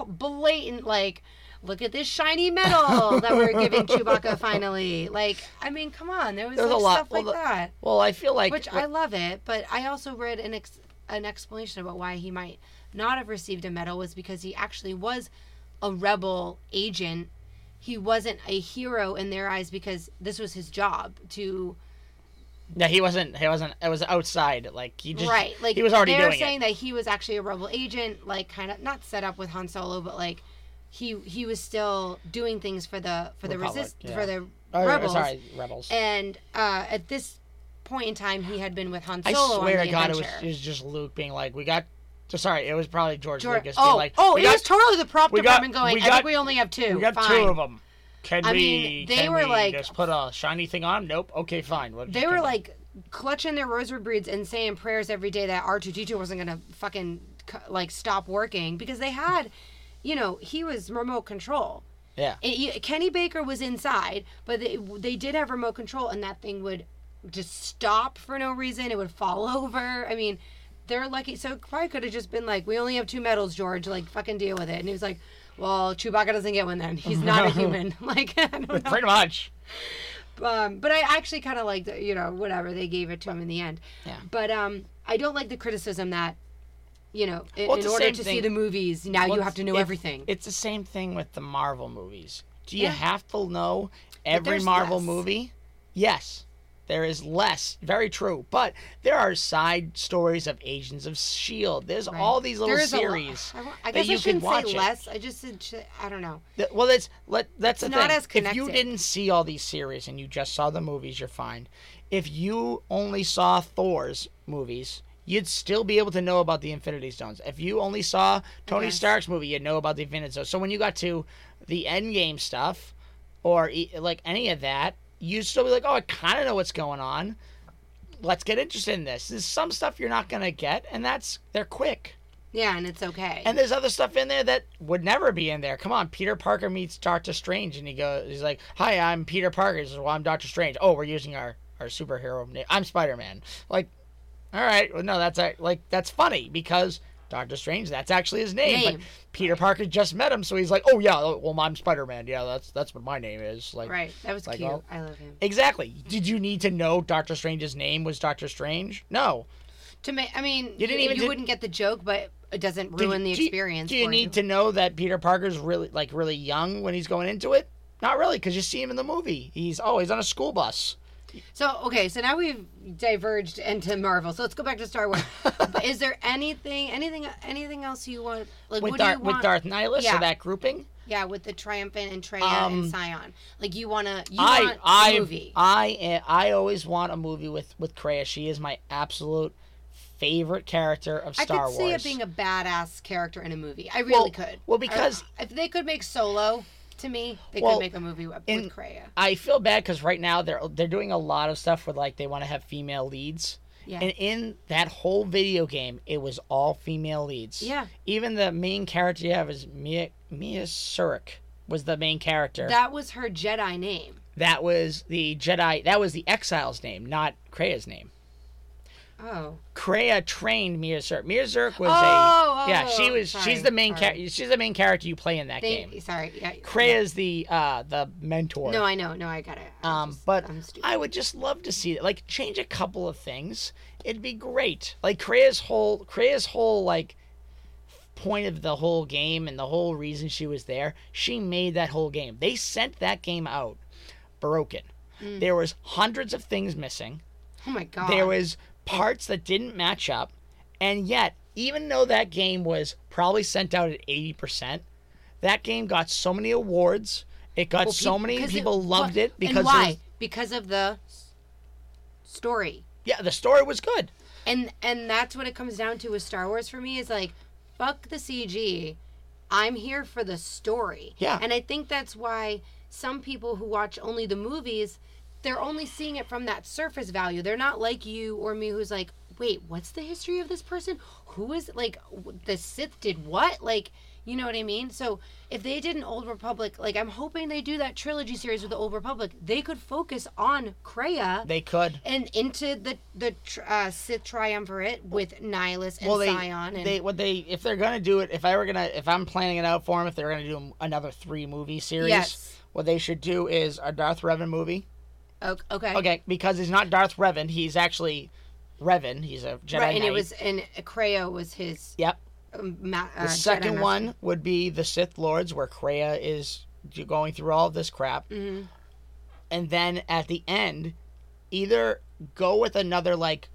blatant like look at this shiny medal that we're giving chewbacca finally. Like i mean come on there was like a lot- stuff like the- that well, I feel like which I love it, but I also read an ex- an explanation about why he might not have received a medal was because he actually was a rebel agent he wasn't a hero in their eyes because this was his job to Yeah, he wasn't. He wasn't. It was outside. Like he just. right like he was already they were saying it. that he was actually a rebel agent like kind of not set up with Han Solo but like he he was still doing things for the for the Republic, resist yeah. for the Oh, rebels Sorry, rebels. and uh, at this point in time he had been with Han I Solo swear on to God, it was, it was just Luke being like, "We got." So sorry, it was probably George, George- Lucas oh, like, oh, it got, was totally the prop we got- department going. we I got- think we only have two. we got Fine. two of them. Can I we? mean, they were we like- just put a shiny thing on? Nope. Okay, fine. What, They were we- like clutching their rosary beads and saying prayers every day that R two D two wasn't gonna fucking like stop working because they had, you know, he was remote control. yeah. It, Kenny Baker was inside, but they they did have remote control, and that thing would just stop for no reason. It would fall over. I mean, they're lucky. So it probably could have just been like, "We only have two medals, George. Like, fucking deal with it." And he was like, "Well, Chewbacca doesn't get one then. He's not a human." like, I don't know. Pretty much. Um, but I actually kind of liked, you know, whatever they gave it to him in the end. Yeah. But um, I don't like the criticism that, you know, in, Well, it's in order to thing- see the movies, now Well, you have to know everything. It's the same thing with the Marvel movies. Do you Yeah. have to know every Marvel less. movie? Yes. There is less. Very true. But there are side stories of Agents of S.H.I.E.L.D. There's Right. all these little There is a lo- series. I, I that guess you I shouldn't watch say it. less. I just said, I don't know. Th- Well, that's let that's the not thing. as if you didn't see all these series and you just saw the movies, you're fine. If you only saw Thor's movies, you'd still be able to know about the Infinity Stones. If you only saw Tony Yes. Stark's movie, you'd know about the Infinity Stones. So when you got to the Endgame stuff, or like any of that, you'd still be like, "Oh, I kind of know what's going on. Let's get interested in this." There's some stuff you're not gonna get, and that's they're quick. Yeah, and it's okay. And there's other stuff in there that would never be in there. Come on, Peter Parker meets Doctor Strange, and he goes, he's like, "Hi, I'm Peter Parker." He says, "Well, I'm Doctor Strange." Oh, we're using our our superhero name. I'm Spider Man. Like, all right, well, no, that's like that's funny because Doctor Strange, that's actually his name. Name. But Peter Parker just met him, so he's like, "Oh yeah, oh, well, I'm Spider Man. Yeah, that's that's what my name is." Like, right. That was like, cute. well- I love him. exactly. Did you need to know Doctor Strange's name was Doctor Strange? No. To me, I mean, you, didn't even you did- wouldn't get the joke, but it doesn't you- ruin the do you- experience. Do you need to know that Peter Parker's really like really young when he's going into it? Not really, because you see him in the movie. He's oh, he's on a school bus. So okay, so now we've diverged into Marvel. So let's go back to Star Wars. Is there anything, anything, anything else you want? Like, With what do Darth you want? with Darth Nihilus, Yeah. so that grouping. Yeah, with the triumvirate and Traya Um, and Sion. Like you wanna, you I want I a movie. I I always want a movie with with Kreia. She is my absolute favorite character of Star Wars. I could see Wars. it being a badass character in a movie. I really Well- could. well, because- I- if they could make Solo, to me, they Well, could make a movie with, with Kreia. I feel bad because right now they're they're doing a lot of stuff with like they want to have female leads. Yeah. And in that whole video game, it was all female leads. Yeah. Even the main character you have is Mia Mia Surik was the main character. That was her Jedi name. That was the Jedi. That was the Exile's name, not Kreia's name. Oh. Kreia trained Mia Surik. Mia Surik was Oh, a oh, yeah. She oh, was. sorry, she's the main character. She's the main character you play in that They, game. sorry. Yeah. Kreia's the uh the mentor. No, I know. No, I got it. I'm Um, just- but. I would just love to see it. Like, change a couple of things. It'd be great. Like Kreia's whole, Kreia's whole like point of the whole game and the whole reason she was there. She made that whole game. They sent that game out broken. Mm. There was hundreds of things missing. oh my god. There was parts that didn't match up, and yet, even though that game was probably sent out at eighty percent, that game got so many awards. It got Well, so many people loved what- it because and it was- why? Because of the story. Yeah, the story was good. and and that's what it comes down to with Star Wars for me is like fuck the CG. I'm here for the story. Yeah. And I think that's why some people who watch only the movies, they're only seeing it from that surface value. They're not like you or me who's like, "Wait, what's the history of this person? Who is like the Sith did what?" Like, you know what I mean? So, if they did an Old Republic, like I'm hoping they do that trilogy series with the Old Republic, they could focus on Kreia They could. and into the the uh, Sith triumvirate with Nihilus and well, they, Sion and they what they if they're gonna do it. If I were gonna, if I'm planning it out for them, if they're gonna do another three movie series, Yes. what they should do is a Darth Revan movie. Okay Okay, because he's not Darth Revan. He's actually Revan. He's a Jedi right and Knight. it was and Kreia was his Yep. um, ma- uh, The Jedi second master. one would be the Sith Lords, where Kreia is going through all of this crap, Mm-hmm. and then at the end, either go with another like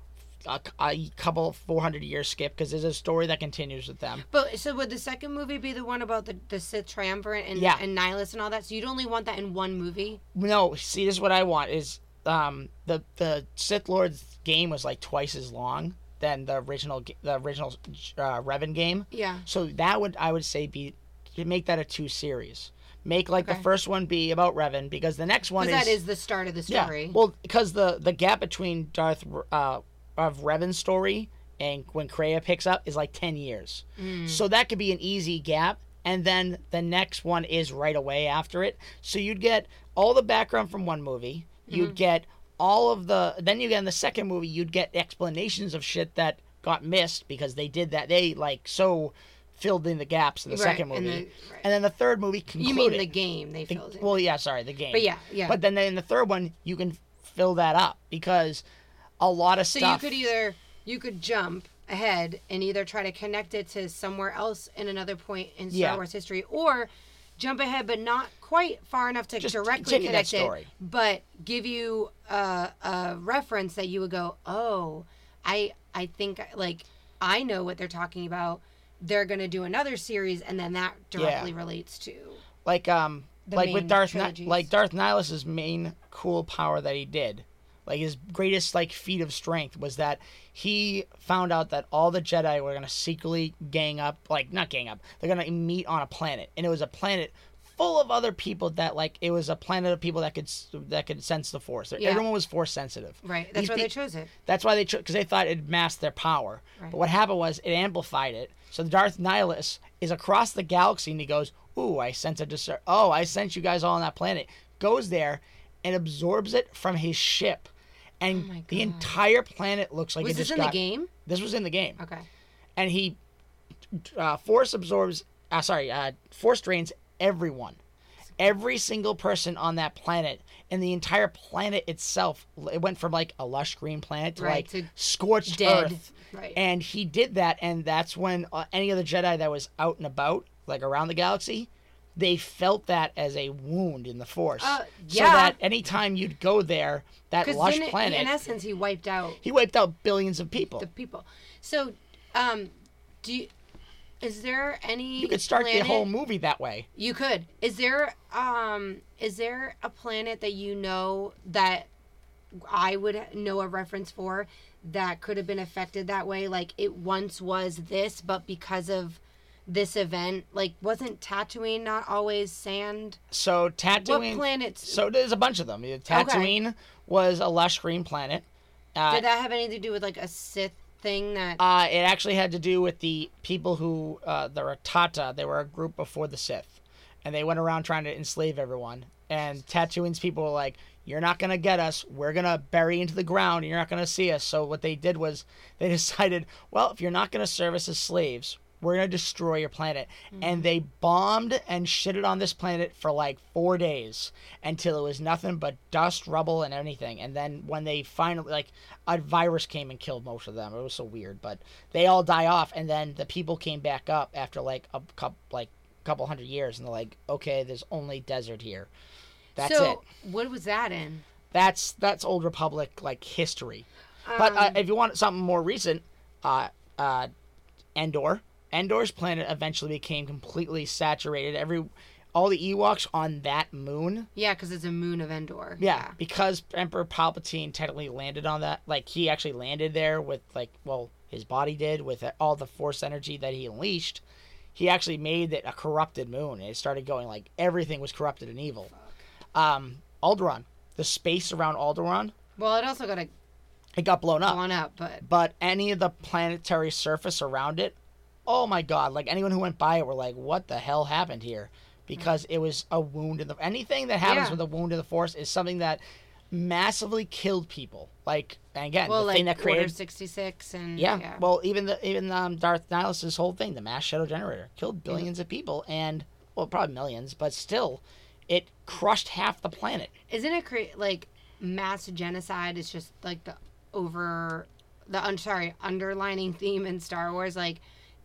a, a couple 400 year skip because there's a story that continues with them. But so would the second movie be the one about the, the Sith triumvirate and Yeah. and Nihilus and all that? So you'd only want that in one movie? No, see, this is what I want is um the the Sith Lord's game was like twice as long than the original the original uh, Revan game. Yeah. So that would I would say be to make that a two series. Make like the first one be about Revan because the next one Because is that is the start of the story. yeah. Well, because the the gap between Darth uh of Revan's story and when Kreia picks up is like ten years. Mm. So that could be an easy gap. And then the next one is right away after it. So you'd get all the background from one movie. You'd Mm-hmm. get all of the. Then you get in the second movie, you'd get explanations of shit that got missed because they did that. They like so filled in the gaps in the Right, second and movie. right. And then the third movie concluded. you mean the game they The- filled in? well, yeah, sorry, the game. But yeah, yeah. But then in the third one, you can fill that up because a lot of so stuff. you could either you could jump ahead and either try to connect it to somewhere else in another point in Star Yeah. Wars history, or jump ahead but not quite far enough to Just directly connect it, but give you a, a reference that you would go, oh, I I think like I know what they're talking about. They're gonna do another series, and then that directly relates to. like um The like with Darth Ni- like Darth Nihilus's main cool power that he did. Like his greatest like feat of strength was that he found out that all the Jedi were gonna secretly gang up, like not gang up, they're gonna meet on a planet, and it was a planet full of other people that like it was a planet of people that could that could sense the Force. Yeah. Everyone was Force sensitive. Right. That's These why pe- they chose it. That's why they chose because they thought it masked their power. Right. But what happened was it amplified it. So Darth Nihilus is across the galaxy and he goes, "Ooh, I sense a discer- Oh, I sense you guys all on that planet." Goes there and absorbs it from his ship, and Oh the entire planet looks like Was it this just in the game? This was in the game, Okay. and he uh, force absorbs. Uh, sorry, uh, force drains everyone. Every single person on that planet and the entire planet itself, it went from like a lush green planet to Right, like to scorched dead. earth. Right. And he did that, and that's when uh, any of the Jedi that was out and about, like around the galaxy, they felt that as a wound in the Force. Uh, So yeah. that anytime you'd go there, that lush in, planet, in essence, he wiped out he wiped out billions of people. the people. So, um, do you, is there any? you could start planet, the whole movie that way. You could. Is there um is there a planet that you know that I would know a reference for that could have been affected that way? Like it once was this, but because of this event, like wasn't Tatooine not always sand? So What Tatooine. planets? So there's a bunch of them. Tatooine was a lush green planet. Uh, did that have anything to do with like a Sith thing that? Uh, it actually had to do with the people who, uh, the Rakata, they were a group before the Sith. And they went around trying to enslave everyone. And Tatooine's people were like, You're not going to get us. We're going to bury into the ground and you're not going to see us. So what they did was they decided, Well, if you're not going to serve us as slaves, we're to destroy your planet. And they bombed and shitted on this planet for like four days until it was nothing but dust, rubble, and anything. And then when they finally, like, a virus came and killed most of them. It was so weird. But they all die off. And then the people came back up after like a couple, like, couple hundred years. And they're like, okay, there's only desert here. That's so it. what was that in? That's that's Old Republic like history. But uh, if you want something more recent, uh, uh, Endor. Endor's planet eventually became completely saturated. Every, all the Ewoks on that moon. Yeah, because it's a moon of Endor. Yeah, because Emperor Palpatine technically landed on that. Like he actually landed there with like, well, his body did with all the Force energy that he unleashed. He actually made it a corrupted moon, and it started going like everything was corrupted and evil. Um, Alderaan, the space around Alderaan, Well, it also got a it got blown up. blown up, but but any of the planetary surface around it, oh my god! Like anyone who went by it were like, "What the hell happened here?" Because it was a wound in the anything that happens Yeah. with a wound in the force is something that massively killed people. Like and again, well, the like thing that created. sixty six and Yeah, well, even the even um, Darth Nihilus's whole thing, the mass shadow generator, killed billions of people, and well, probably millions, but still, it crushed half the planet. Isn't it cra- like mass genocide is just like the over the I'm sorry underlining theme in Star Wars like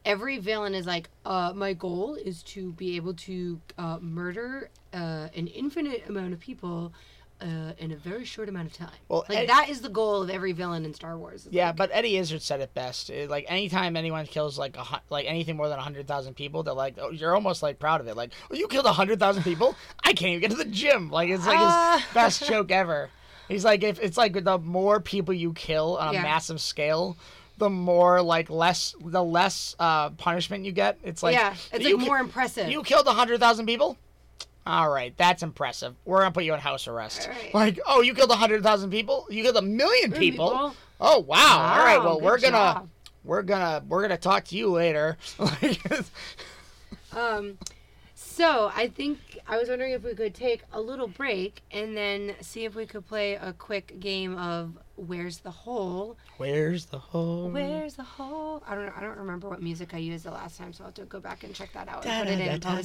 every villain is like, uh, my goal is to be able to uh, murder uh, an infinite amount of people uh, in a very short amount of time. Well, like Ed- that is the goal of every villain in Star Wars. Yeah, like, but Eddie Izzard said it best. It- like anytime anyone kills like a hu- like anything more than hundred thousand people, they're like, oh, you're almost like proud of it. Like, oh, you killed hundred thousand people? I can't even get to the gym. Like it's like Ah. his best joke ever. He's like, if it's like the more people you kill on a Yeah. massive scale, the more like less the less uh, punishment you get. It's like yeah, it's like ki- more impressive. You killed hundred thousand people. All right, that's impressive. We're gonna put you in house arrest. Right. Like, oh, you killed hundred thousand people. You killed a million people. people. Oh wow! All right, well we're gonna job. we're gonna we're gonna talk to you later. Um, so I think I was wondering if we could take a little break and then see if we could play a quick game of Where's the Hole. Where's the hole? Where's the hole? I don't know. I don't remember what music I used the last time, so I'll have to go back and check that out and put it in post.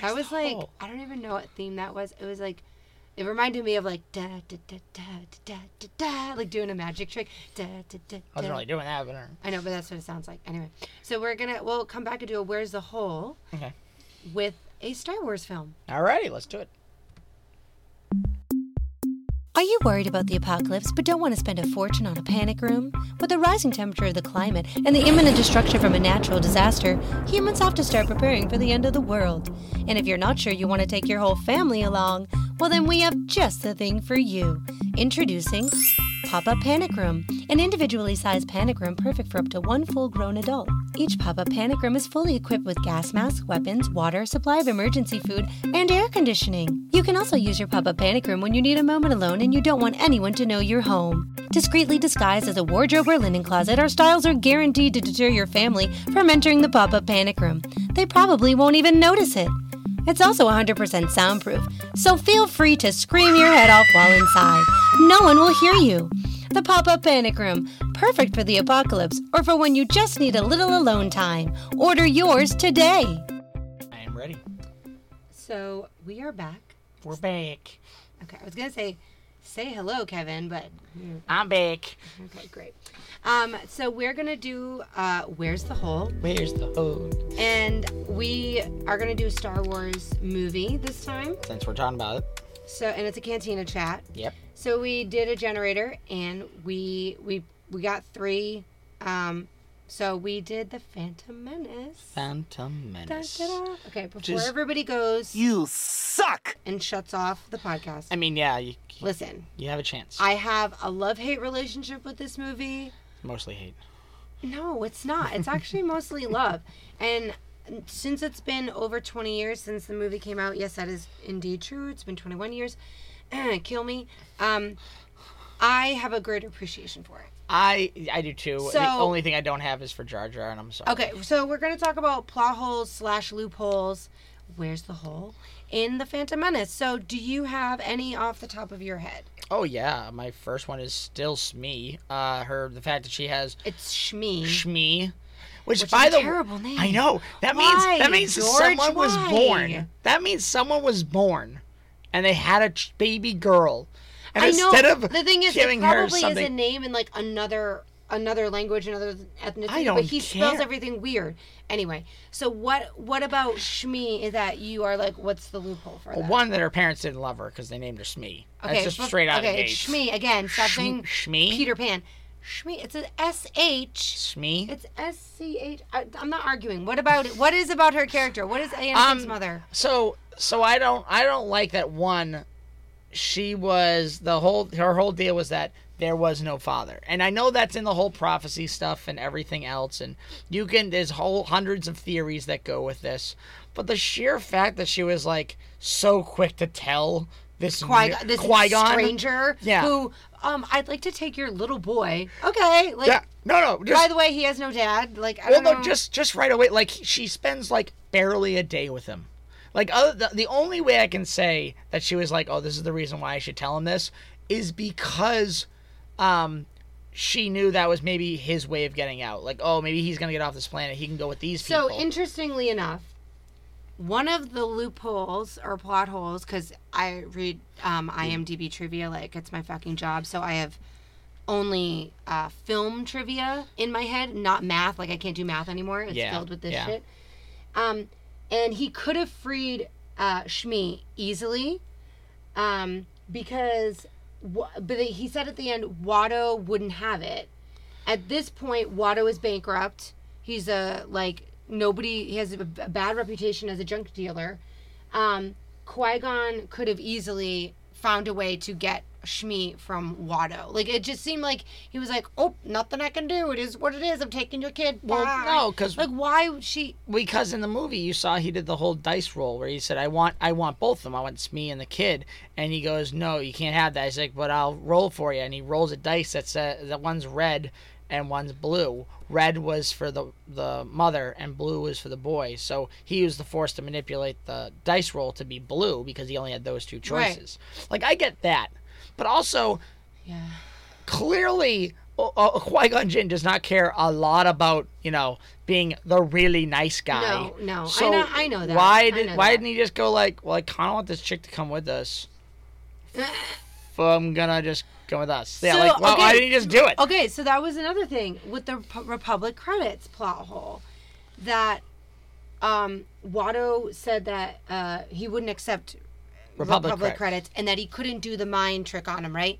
That was like I don't even know what theme that was. It was like it reminded me of like da da da da da da da like doing a magic trick. Da, da, da, I wasn't really doing that, but I know, but that's what it sounds like. Anyway, so we're gonna we'll come back and do a Where's the Hole okay. with a Star Wars film. Alrighty, let's do it. Are you worried about the apocalypse but don't want to spend a fortune on a panic room? With the rising temperature of the climate and the imminent destruction from a natural disaster, humans have to start preparing for the end of the world. And if you're not sure you want to take your whole family along, well, then we have just the thing for you. Introducing Pop Up Panic Room, an individually sized panic room perfect for up to one full grown adult. Each pop up panic room is fully equipped with gas masks, weapons, water, supply of emergency food, and air conditioning. You can also use your pop up panic room when you need a moment alone and you don't want anyone to know you're home. Discreetly disguised as a wardrobe or linen closet, our styles are guaranteed to deter your family from entering the pop up panic room. They probably won't even notice it. It's also 100% soundproof, so feel free to scream your head off while inside. No one will hear you. The Pop Up Panic Room, perfect for the apocalypse or for when you just need a little alone time. Order yours today. I am ready. So we are back. We're back. Okay, I was gonna say say hello, Kevin, but I'm back. okay, great. Um, so we're gonna do uh, Where's the Hole? Where's the hole? And we are gonna do a Star Wars movie this time. Since we're talking about it. So and it's a cantina chat. Yep. So we did a generator and we we we got three. Um, so we did the Phantom Menace. Phantom Menace. da, da. Okay, before everybody goes You suck! and shuts off the podcast, I mean, yeah, you, listen. you have a chance. I have a love hate relationship with this movie. Mostly hate. No, it's not. It's actually mostly love. And since it's been over 20 years since the movie came out, yes, that is indeed true. It's been 21 years. Kill me. Um, I have a great appreciation for it. I I do too. the only thing I don't have is for Jar Jar, and I'm sorry. Okay, so we're going to talk about plot holes slash loopholes. Where's the hole? In the Phantom Menace. So, do you have any off the top of your head? Oh yeah, my first one is still Smee. Uh, her the fact that she has It's Shmi. Shmi, which, Which by is a the terrible name. I know that Why, means that means George? someone was born. That means someone was born, and they had a ch- baby girl. And I know. instead of the thing is, it probably is a name in like another another language, another ethnicity. I don't but he spells everything weird. Anyway, so what what about Shmi is that you are like, what's the loophole for well, that? one that her parents didn't love her because they named her Smee. That's just straight out okay, of the gate. Shmi again. Stop saying Shmi? Peter Pan. Shmi. It's an S H. Shmi? It's S C H. I- I'm not arguing. What about it? What is about her character? What is Anakin's Um, mother? So so I don't I don't like that one. She was the whole her whole deal was that there was no father, and I know that's in the whole prophecy stuff and everything else, and you can there's whole hundreds of theories that go with this, but the sheer fact that she was like so quick to tell this Qui this Qui-Gon, stranger Yeah. who um I'd like to take your little boy. Okay, like yeah, no, no, just, by the way, he has no dad. Like I well, don't no, just just right away. Like she spends like barely a day with him. Like other, the, the only way I can say that she was like, oh, this is the reason why I should tell him this, is because, um, she knew that was maybe his way of getting out. Like, oh, maybe he's gonna get off this planet. He can go with these people. So interestingly enough, one of the loopholes or plot holes, because I read um, IMDb trivia like it's my fucking job, so I have only uh, film trivia in my head, not math. Like I can't do math anymore. It's Yeah, filled with this yeah. shit. Um, and he could have freed uh, Shmi easily, um, because, but he said at the end, Watto wouldn't have it. At this point, Watto is bankrupt. He's a like nobody. He has a bad reputation as a junk dealer. Um, Qui Gon could have easily found a way to get Shmi from Watto. Like it just seemed like he was like, "Oh, nothing I can do. It is what it is. I'm taking your kid." Well, Bye." no, 'cause- like why she? because in the movie you saw he did the whole dice roll where he said I want I want both of them I want Smee and the kid and he goes no you can't have that he's like but I'll roll for you and he rolls a dice that's uh, that one's red and one's blue red was for the the mother and blue was for the boy so he used the force to manipulate the dice roll to be blue because he only had those two Right. choices like I get that but also Yeah. clearly uh, uh, Qui-Gon Jinn does not care a lot about you know being the really nice guy. No, no, I know- I know that. Why did why that. didn't he just go like, well, I kind of want this chick to come with us. So I'm gonna just go with us. Yeah, So, like well, why okay. didn't he just do it? Okay, so that was another thing with the Republic credits plot hole that um, Watto said that uh, he wouldn't accept Republic Republic, credits. credits and that he couldn't do the mind trick on him, right?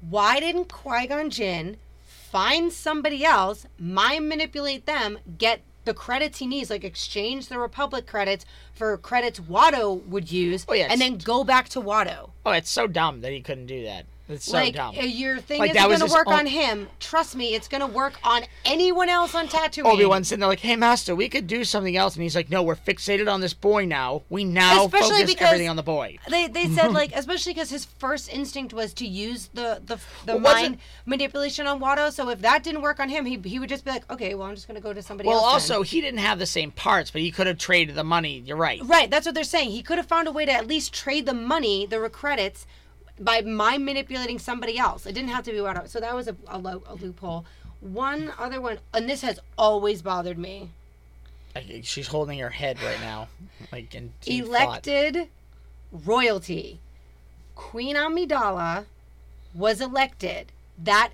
Why didn't Qui Gon Jinn find somebody else, mind manipulate them, get the credits he needs, like exchange the Republic credits for credits Watto would use, Oh, yeah, and then go back to Watto? Oh, it's so dumb that he couldn't do that. It's so like dumb. uh, your thing Like, isn't going to work on him. Trust me, it's going to work on anyone else on Tatooine. Obi Wan's sitting there like, "Hey, Master, we could do something else," and he's like, "No, we're fixated on this boy now. We now Especially focus everything on the boy." They, they said like especially because his first instinct was to use the the, the Well, mind manipulation on Watto. So if that didn't work on him, he, he would just be like, okay, well I'm just gonna go to somebody Well, else. then." also he didn't have the same parts, but he could have traded the money. You're right. right, that's what they're saying. He could have found a way to at least trade the money, the credits, by my manipulating somebody else. It didn't have to be Watto. So that was a, a, lo- a loophole. One other one, and this has always bothered me. Like, She's holding her head right now, like in deep thought. elected royalty. Queen Amidala was elected. That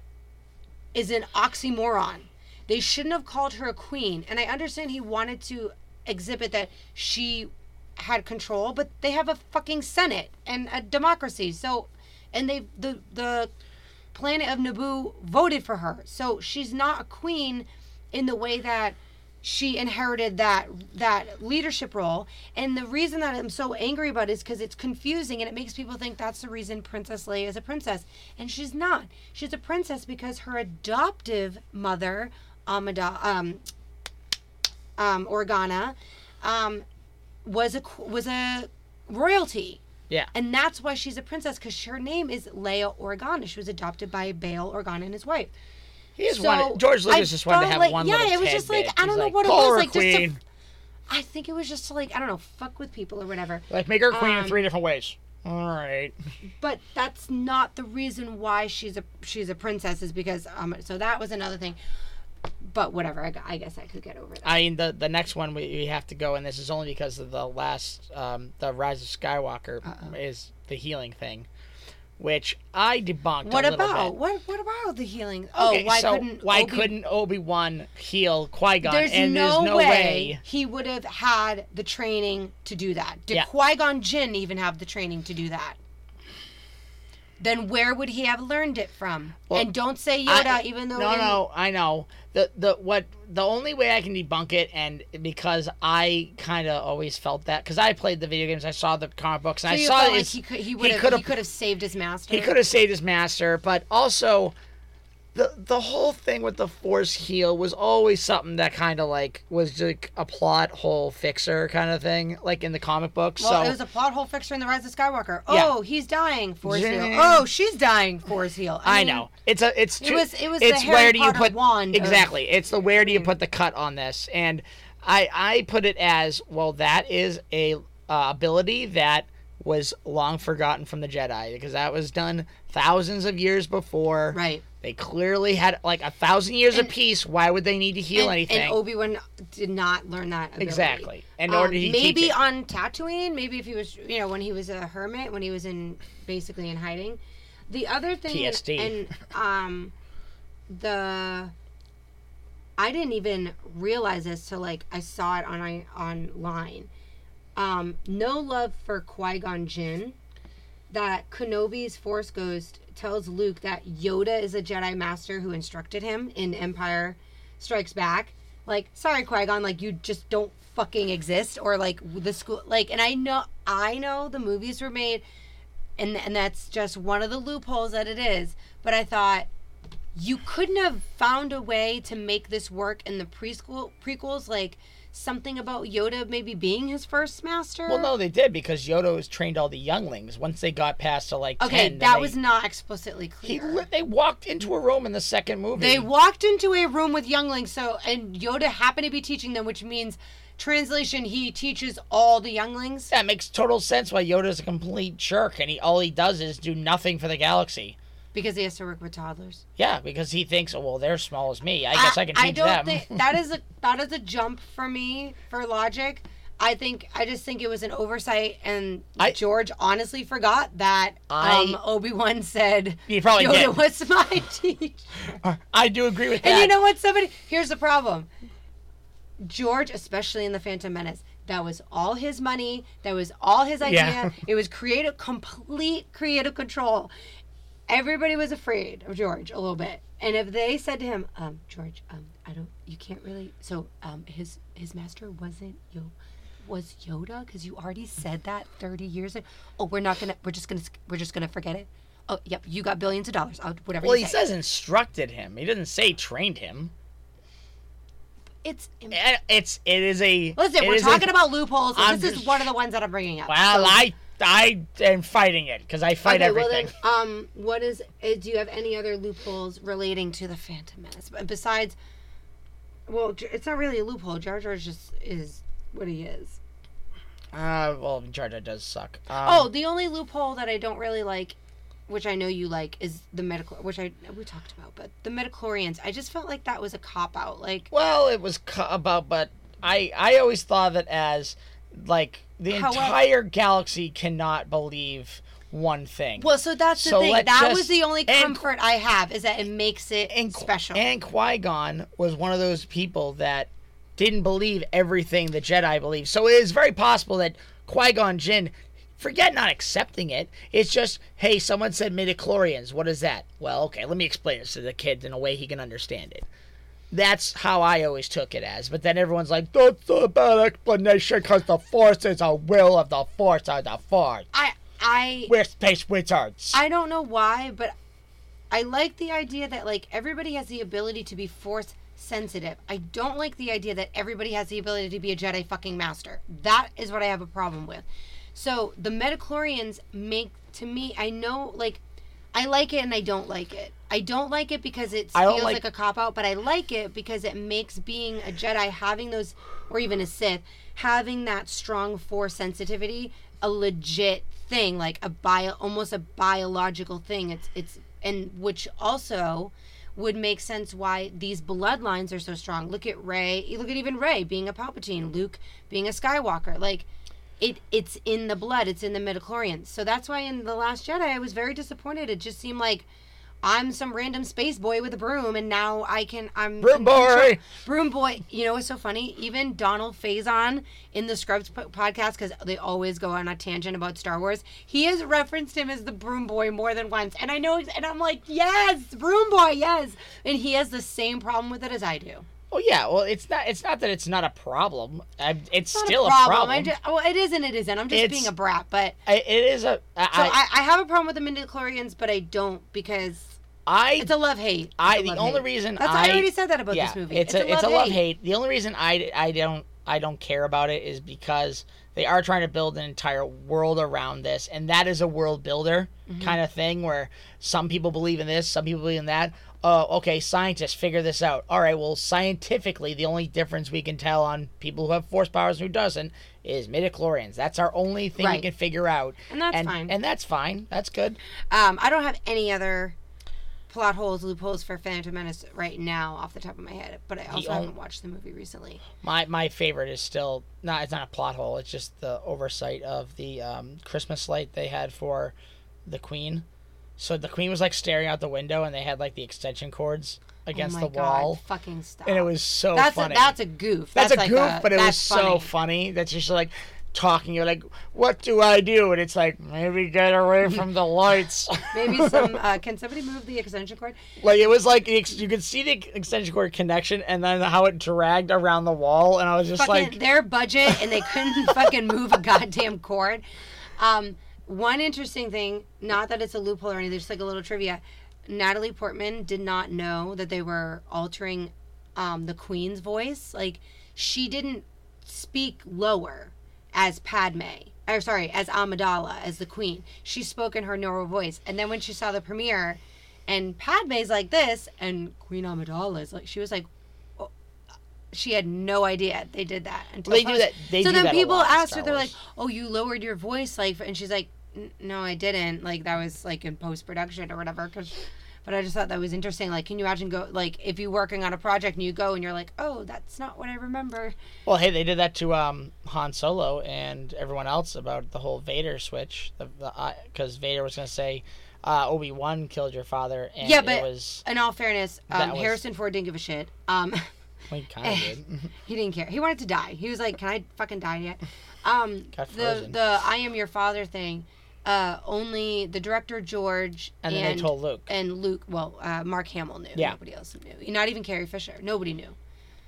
is an oxymoron. They shouldn't have called her a queen. And I understand he wanted to exhibit that she had control, but they have a fucking senate and a democracy. So, and they the the planet of Naboo voted for her. So she's not a queen in the way that she inherited that that leadership role. And the reason that I'm so angry about it is because it's confusing and it makes people think that's the reason Princess Leia is a princess. And she's not. She's a princess because her adoptive mother, Amida, um, um, Organa, um, was a was a royalty. Yeah. And that's why she's a princess because her name is Leia Organa. She was adopted by Bail Organa and his wife. He just So, wanted George Lucas I just wanted to have like- one yeah, it was just like, tidbit. I don't He's know like, what it was, like, just to- queen. I think it was just to like I don't know, fuck with people or whatever. Like make her queen in Um, three different ways. All right. But that's not the reason why she's a she's a princess is because um so that was another thing. But whatever, I, I guess I could get over that. I mean the the next one we, we have to go, and this is only because of the last um, the Rise of Skywalker is the healing thing, which I debunked. what about Bit. what what about the healing? Okay, oh, why so couldn't why Obi- couldn't Obi Wan heal Qui Gon? There's, and no, there's no way, way. he would have had the training to do that. Did Yeah. Qui Gon Jinn even have the training to do that? Then where would he have learned it from? Well, and don't say Yoda, I- even though no, in- no, I know the the what the only way I can debunk it, and because I kind of always felt that because I played the video games, I saw the comic books, and So I saw like he could he would he could have saved his master. He could have saved his master, but also the the whole thing with the force heal was always something that kind of like was like a plot hole fixer kind of thing, like in the comic books. Well, so it was a plot hole fixer in the Rise of Skywalker. Yeah. Oh, he's dying. Force heal. Oh, she's dying. Force heal. I mean, know it's a it's It too- was- it was the it's Harry where do you Potter put wand of- exactly it's the where do you put the cut on this and I I put it as well that is a uh, ability that was long forgotten from the Jedi because that was done thousands of years before Right. They clearly had like a thousand years And- of peace. Why would they need to heal and, anything? And Obi Wan did not learn that ability. Exactly. And Um, he teach maybe on Tatooine, maybe if he was, you know, when he was a hermit, when he was in basically in hiding. The other thing, TSD. and um, the I didn't even realize this till like I saw it on I online. Um, no love for Qui Gon Jinn. That Kenobi's Force Ghost tells Luke that Yoda is a Jedi Master who instructed him in Empire Strikes Back. Like, sorry, Qui Gon, like you just don't fucking exist, or like the school, like, and I know, I know the movies were made and and that's just one of the loopholes that it is. But I thought you couldn't have found a way to make this work in the preschool prequels, like something about Yoda maybe being his first master. Well, no, they did because Yoda was trained all the younglings. Once they got past to like Okay, 10, that they- was not explicitly clear. li- they walked into a room in the second movie. They walked into a room with younglings, so and Yoda happened to be teaching them, which means translation he teaches all the younglings. that makes total sense why Yoda's a complete jerk and he all he does is do nothing for the galaxy. Because he has to work with toddlers. Yeah, because he thinks, oh well, they're small as me. I guess I, can teach I don't them. think that is a that is a jump for me for logic. I think I just think it was an oversight, and I- George honestly forgot that I- um, Obi Wan said He probably Yoda did. was my teacher. I do agree with that. And you know what? Somebody here's the problem. George, especially in the Phantom Menace, that was all his money. That was all his idea. Yeah. It was creative, complete creative control. Everybody was afraid of George a little bit. And if they said to him, um, George, um, I don't, you can't really. So, um, his his master wasn't Yo, was Yoda because you already said that thirty years ago. Oh, we're not gonna. We're just gonna. We're just gonna forget it. Oh, yep. You got billions of dollars. I'll, whatever. well, you he say. says instructed him. He doesn't say trained him. it's. And It's it is a. Listen, we're is a- talking about loopholes. this is one of the ones that I'm bringing up. Well, So- I I am fighting it because I fight okay, everything. Well then, um, what is? Uh, do you have any other loopholes relating to the Phantom Menace besides? Well, it's not really a loophole. Jar Jar just is what he is. Uh, well, Jar Jar does suck. Um, oh, the only loophole that I don't really like, which I know you like, is the medical, which I we talked about, but the midichlorians. I just felt like that was a cop out. Like, Well, it was cu- about, but I I always thought of it as like the However- entire galaxy cannot believe one thing. well, so that's the thing. That just- was the only and- comfort I have is that it makes it and special. And Qui Gon was one of those people that didn't believe everything the Jedi believed. So it is very possible that Qui Gon Jinn, forget not accepting it. It's just, hey, someone said midichlorians. What is that? Well, okay, let me explain this to the kid in a way he can understand it. That's how I always took it as. But then everyone's like, that's a bad explanation because the Force is a will of the Force of the Force. I I We're space wizards. I don't know why, but I like the idea that like everybody has the ability to be force sensitive. I don't like the idea that everybody has the ability to be a Jedi fucking master. That is what I have a problem with. So the midichlorians make to me I know like I like it and I don't like it. I don't like it because it feels like- like, a cop out, but I like it because it makes being a Jedi having those or even a Sith having that strong force sensitivity a legit thing, like a bio almost a biological thing. It's it's and which also would make sense why these bloodlines are so strong. Look at Rey. Look at even Rey being a Palpatine, Luke being a Skywalker. Like it it's in the blood. It's in the midichlorians. So that's why in the Last Jedi I was very disappointed. It just seemed like I'm some random space boy with a broom, and now I can. I'm Broom boy! Broom boy. You know what's so funny? Even Donald Faison in the Scrubs po- podcast, because they always go on a tangent about Star Wars, he has referenced him as the Broom Boy more than once, and I know, and I'm like, yes, Broom Boy, yes, and he has the same problem with it as I do. Well, yeah. Well, it's not. It's not that it's not a problem. I, it's Not still a problem. problem. I just, well, it is and it isn't. I'm just It's- being a brat, but I, it is a. I, so I, I have a problem with the midichlorians, but I don't because I, it's a love hate. I the only reason That's I, I already said that about yeah, this movie. It's, a, it's a love hate. The only reason I, I don't I don't care about it is because they are trying to build an entire world around this, and that is a world builder Mm-hmm. kind of thing where some people believe in this, some people believe in that. Oh, okay, scientists figure this out. All right, well, scientifically, the only difference we can tell on people who have force powers and who doesn't is midichlorians. That's our only thing we Right. can figure out, And that's and, fine. And that's fine. That's good. Um, I don't have any other plot holes, loopholes for Phantom Menace right now off the top of my head, but I also haven't watched the movie recently. My my favorite is still not. It's not a plot hole. It's just the oversight of the um, Christmas light they had for the Queen. So the queen was like staring out the window, and they had like the extension cords against oh the my God, wall, Fucking stop. and it was so that's funny. A, that's a goof. That's, a like goof, but it was that's so funny. funny that she's like talking. You're like, "What do I do?" And it's like, maybe get away from the lights. Maybe some. Uh, can somebody move the extension cord? like it was like you could see the extension cord connection, and then how it dragged around the wall, and I was just fucking like, their budget and they couldn't fucking move a goddamn cord. Um, one interesting thing, not that it's a loophole or anything, just like a little trivia. Natalie Portman did not know that they were altering um, the Queen's voice. Like she didn't speak lower as Padme. Or sorry, as Amidala, as the Queen. She spoke in her normal voice. And then when she saw the premiere, and Padme's like this, and Queen Amidala is like, she was like, she had no idea they did that until They do that- they so do then that people asked her they're like oh you lowered your voice like and she's like no i didn't like that was like in post-production or whatever because but i just thought that was interesting like can you imagine go like if you're working on a project and you go and you're like oh that's not what i remember well, hey, they did that to um, Han Solo and everyone else about the whole Vader switch, the because Vader was gonna say. Uh, Obi Wan killed your father, and Yeah, it but- was in all fairness um, was- harrison ford didn't give a shit um well, he kind of did. he didn't care he wanted to die he was like can i fucking die yet um Got the frozen. the i am your father thing uh only the director george And then they told Luke. and Luke, well, uh, Mark Hamill knew. Yeah. Nobody else knew. Not even Carrie Fisher. Nobody knew.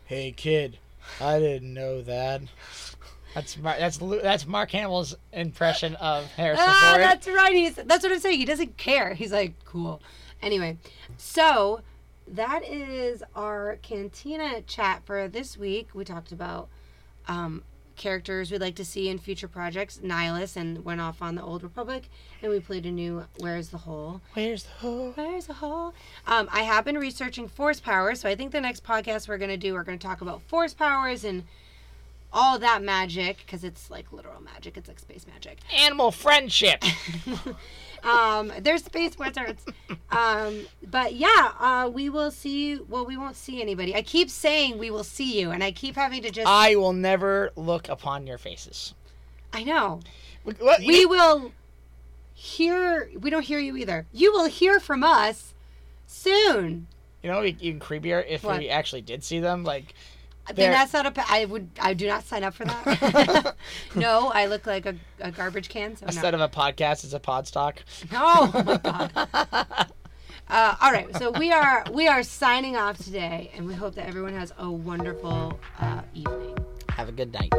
Hey kid, I didn't know that. That's Mar- that's Lu- that's Mark Hamill's impression of Harrison Ah, Ford. that's right. He's that's what I'm saying. He doesn't care. He's like, cool. Anyway, so that is our cantina chat for this week. We talked about um, characters we'd like to see in future projects. Nihilus and went off on the Old Republic, and we played a new Where's the Hole. Where's the hole? Where's the hole? Um, I have been researching force powers, so I think the next podcast we're going to do, we're going to talk about force powers and all that magic, because it's like literal magic. It's like space magic. Animal friendship. Um, they're space wizards. Um, but yeah, uh, we will see. Well, we won't see anybody. I keep saying we will see you, and I keep having to just. I will never look upon your faces. I know. What, We will hear. We don't hear you either. You will hear from us soon. you know, even creepier if What? we actually did see them. Like, Then that's not a. pa- I would. I do not sign up for that. no, I look like a, a garbage can. So instead no. of a podcast, it's a pod stock. Oh my god. Uh, all right, so we are we are signing off today, and we hope that everyone has a wonderful uh, evening. Have a good night.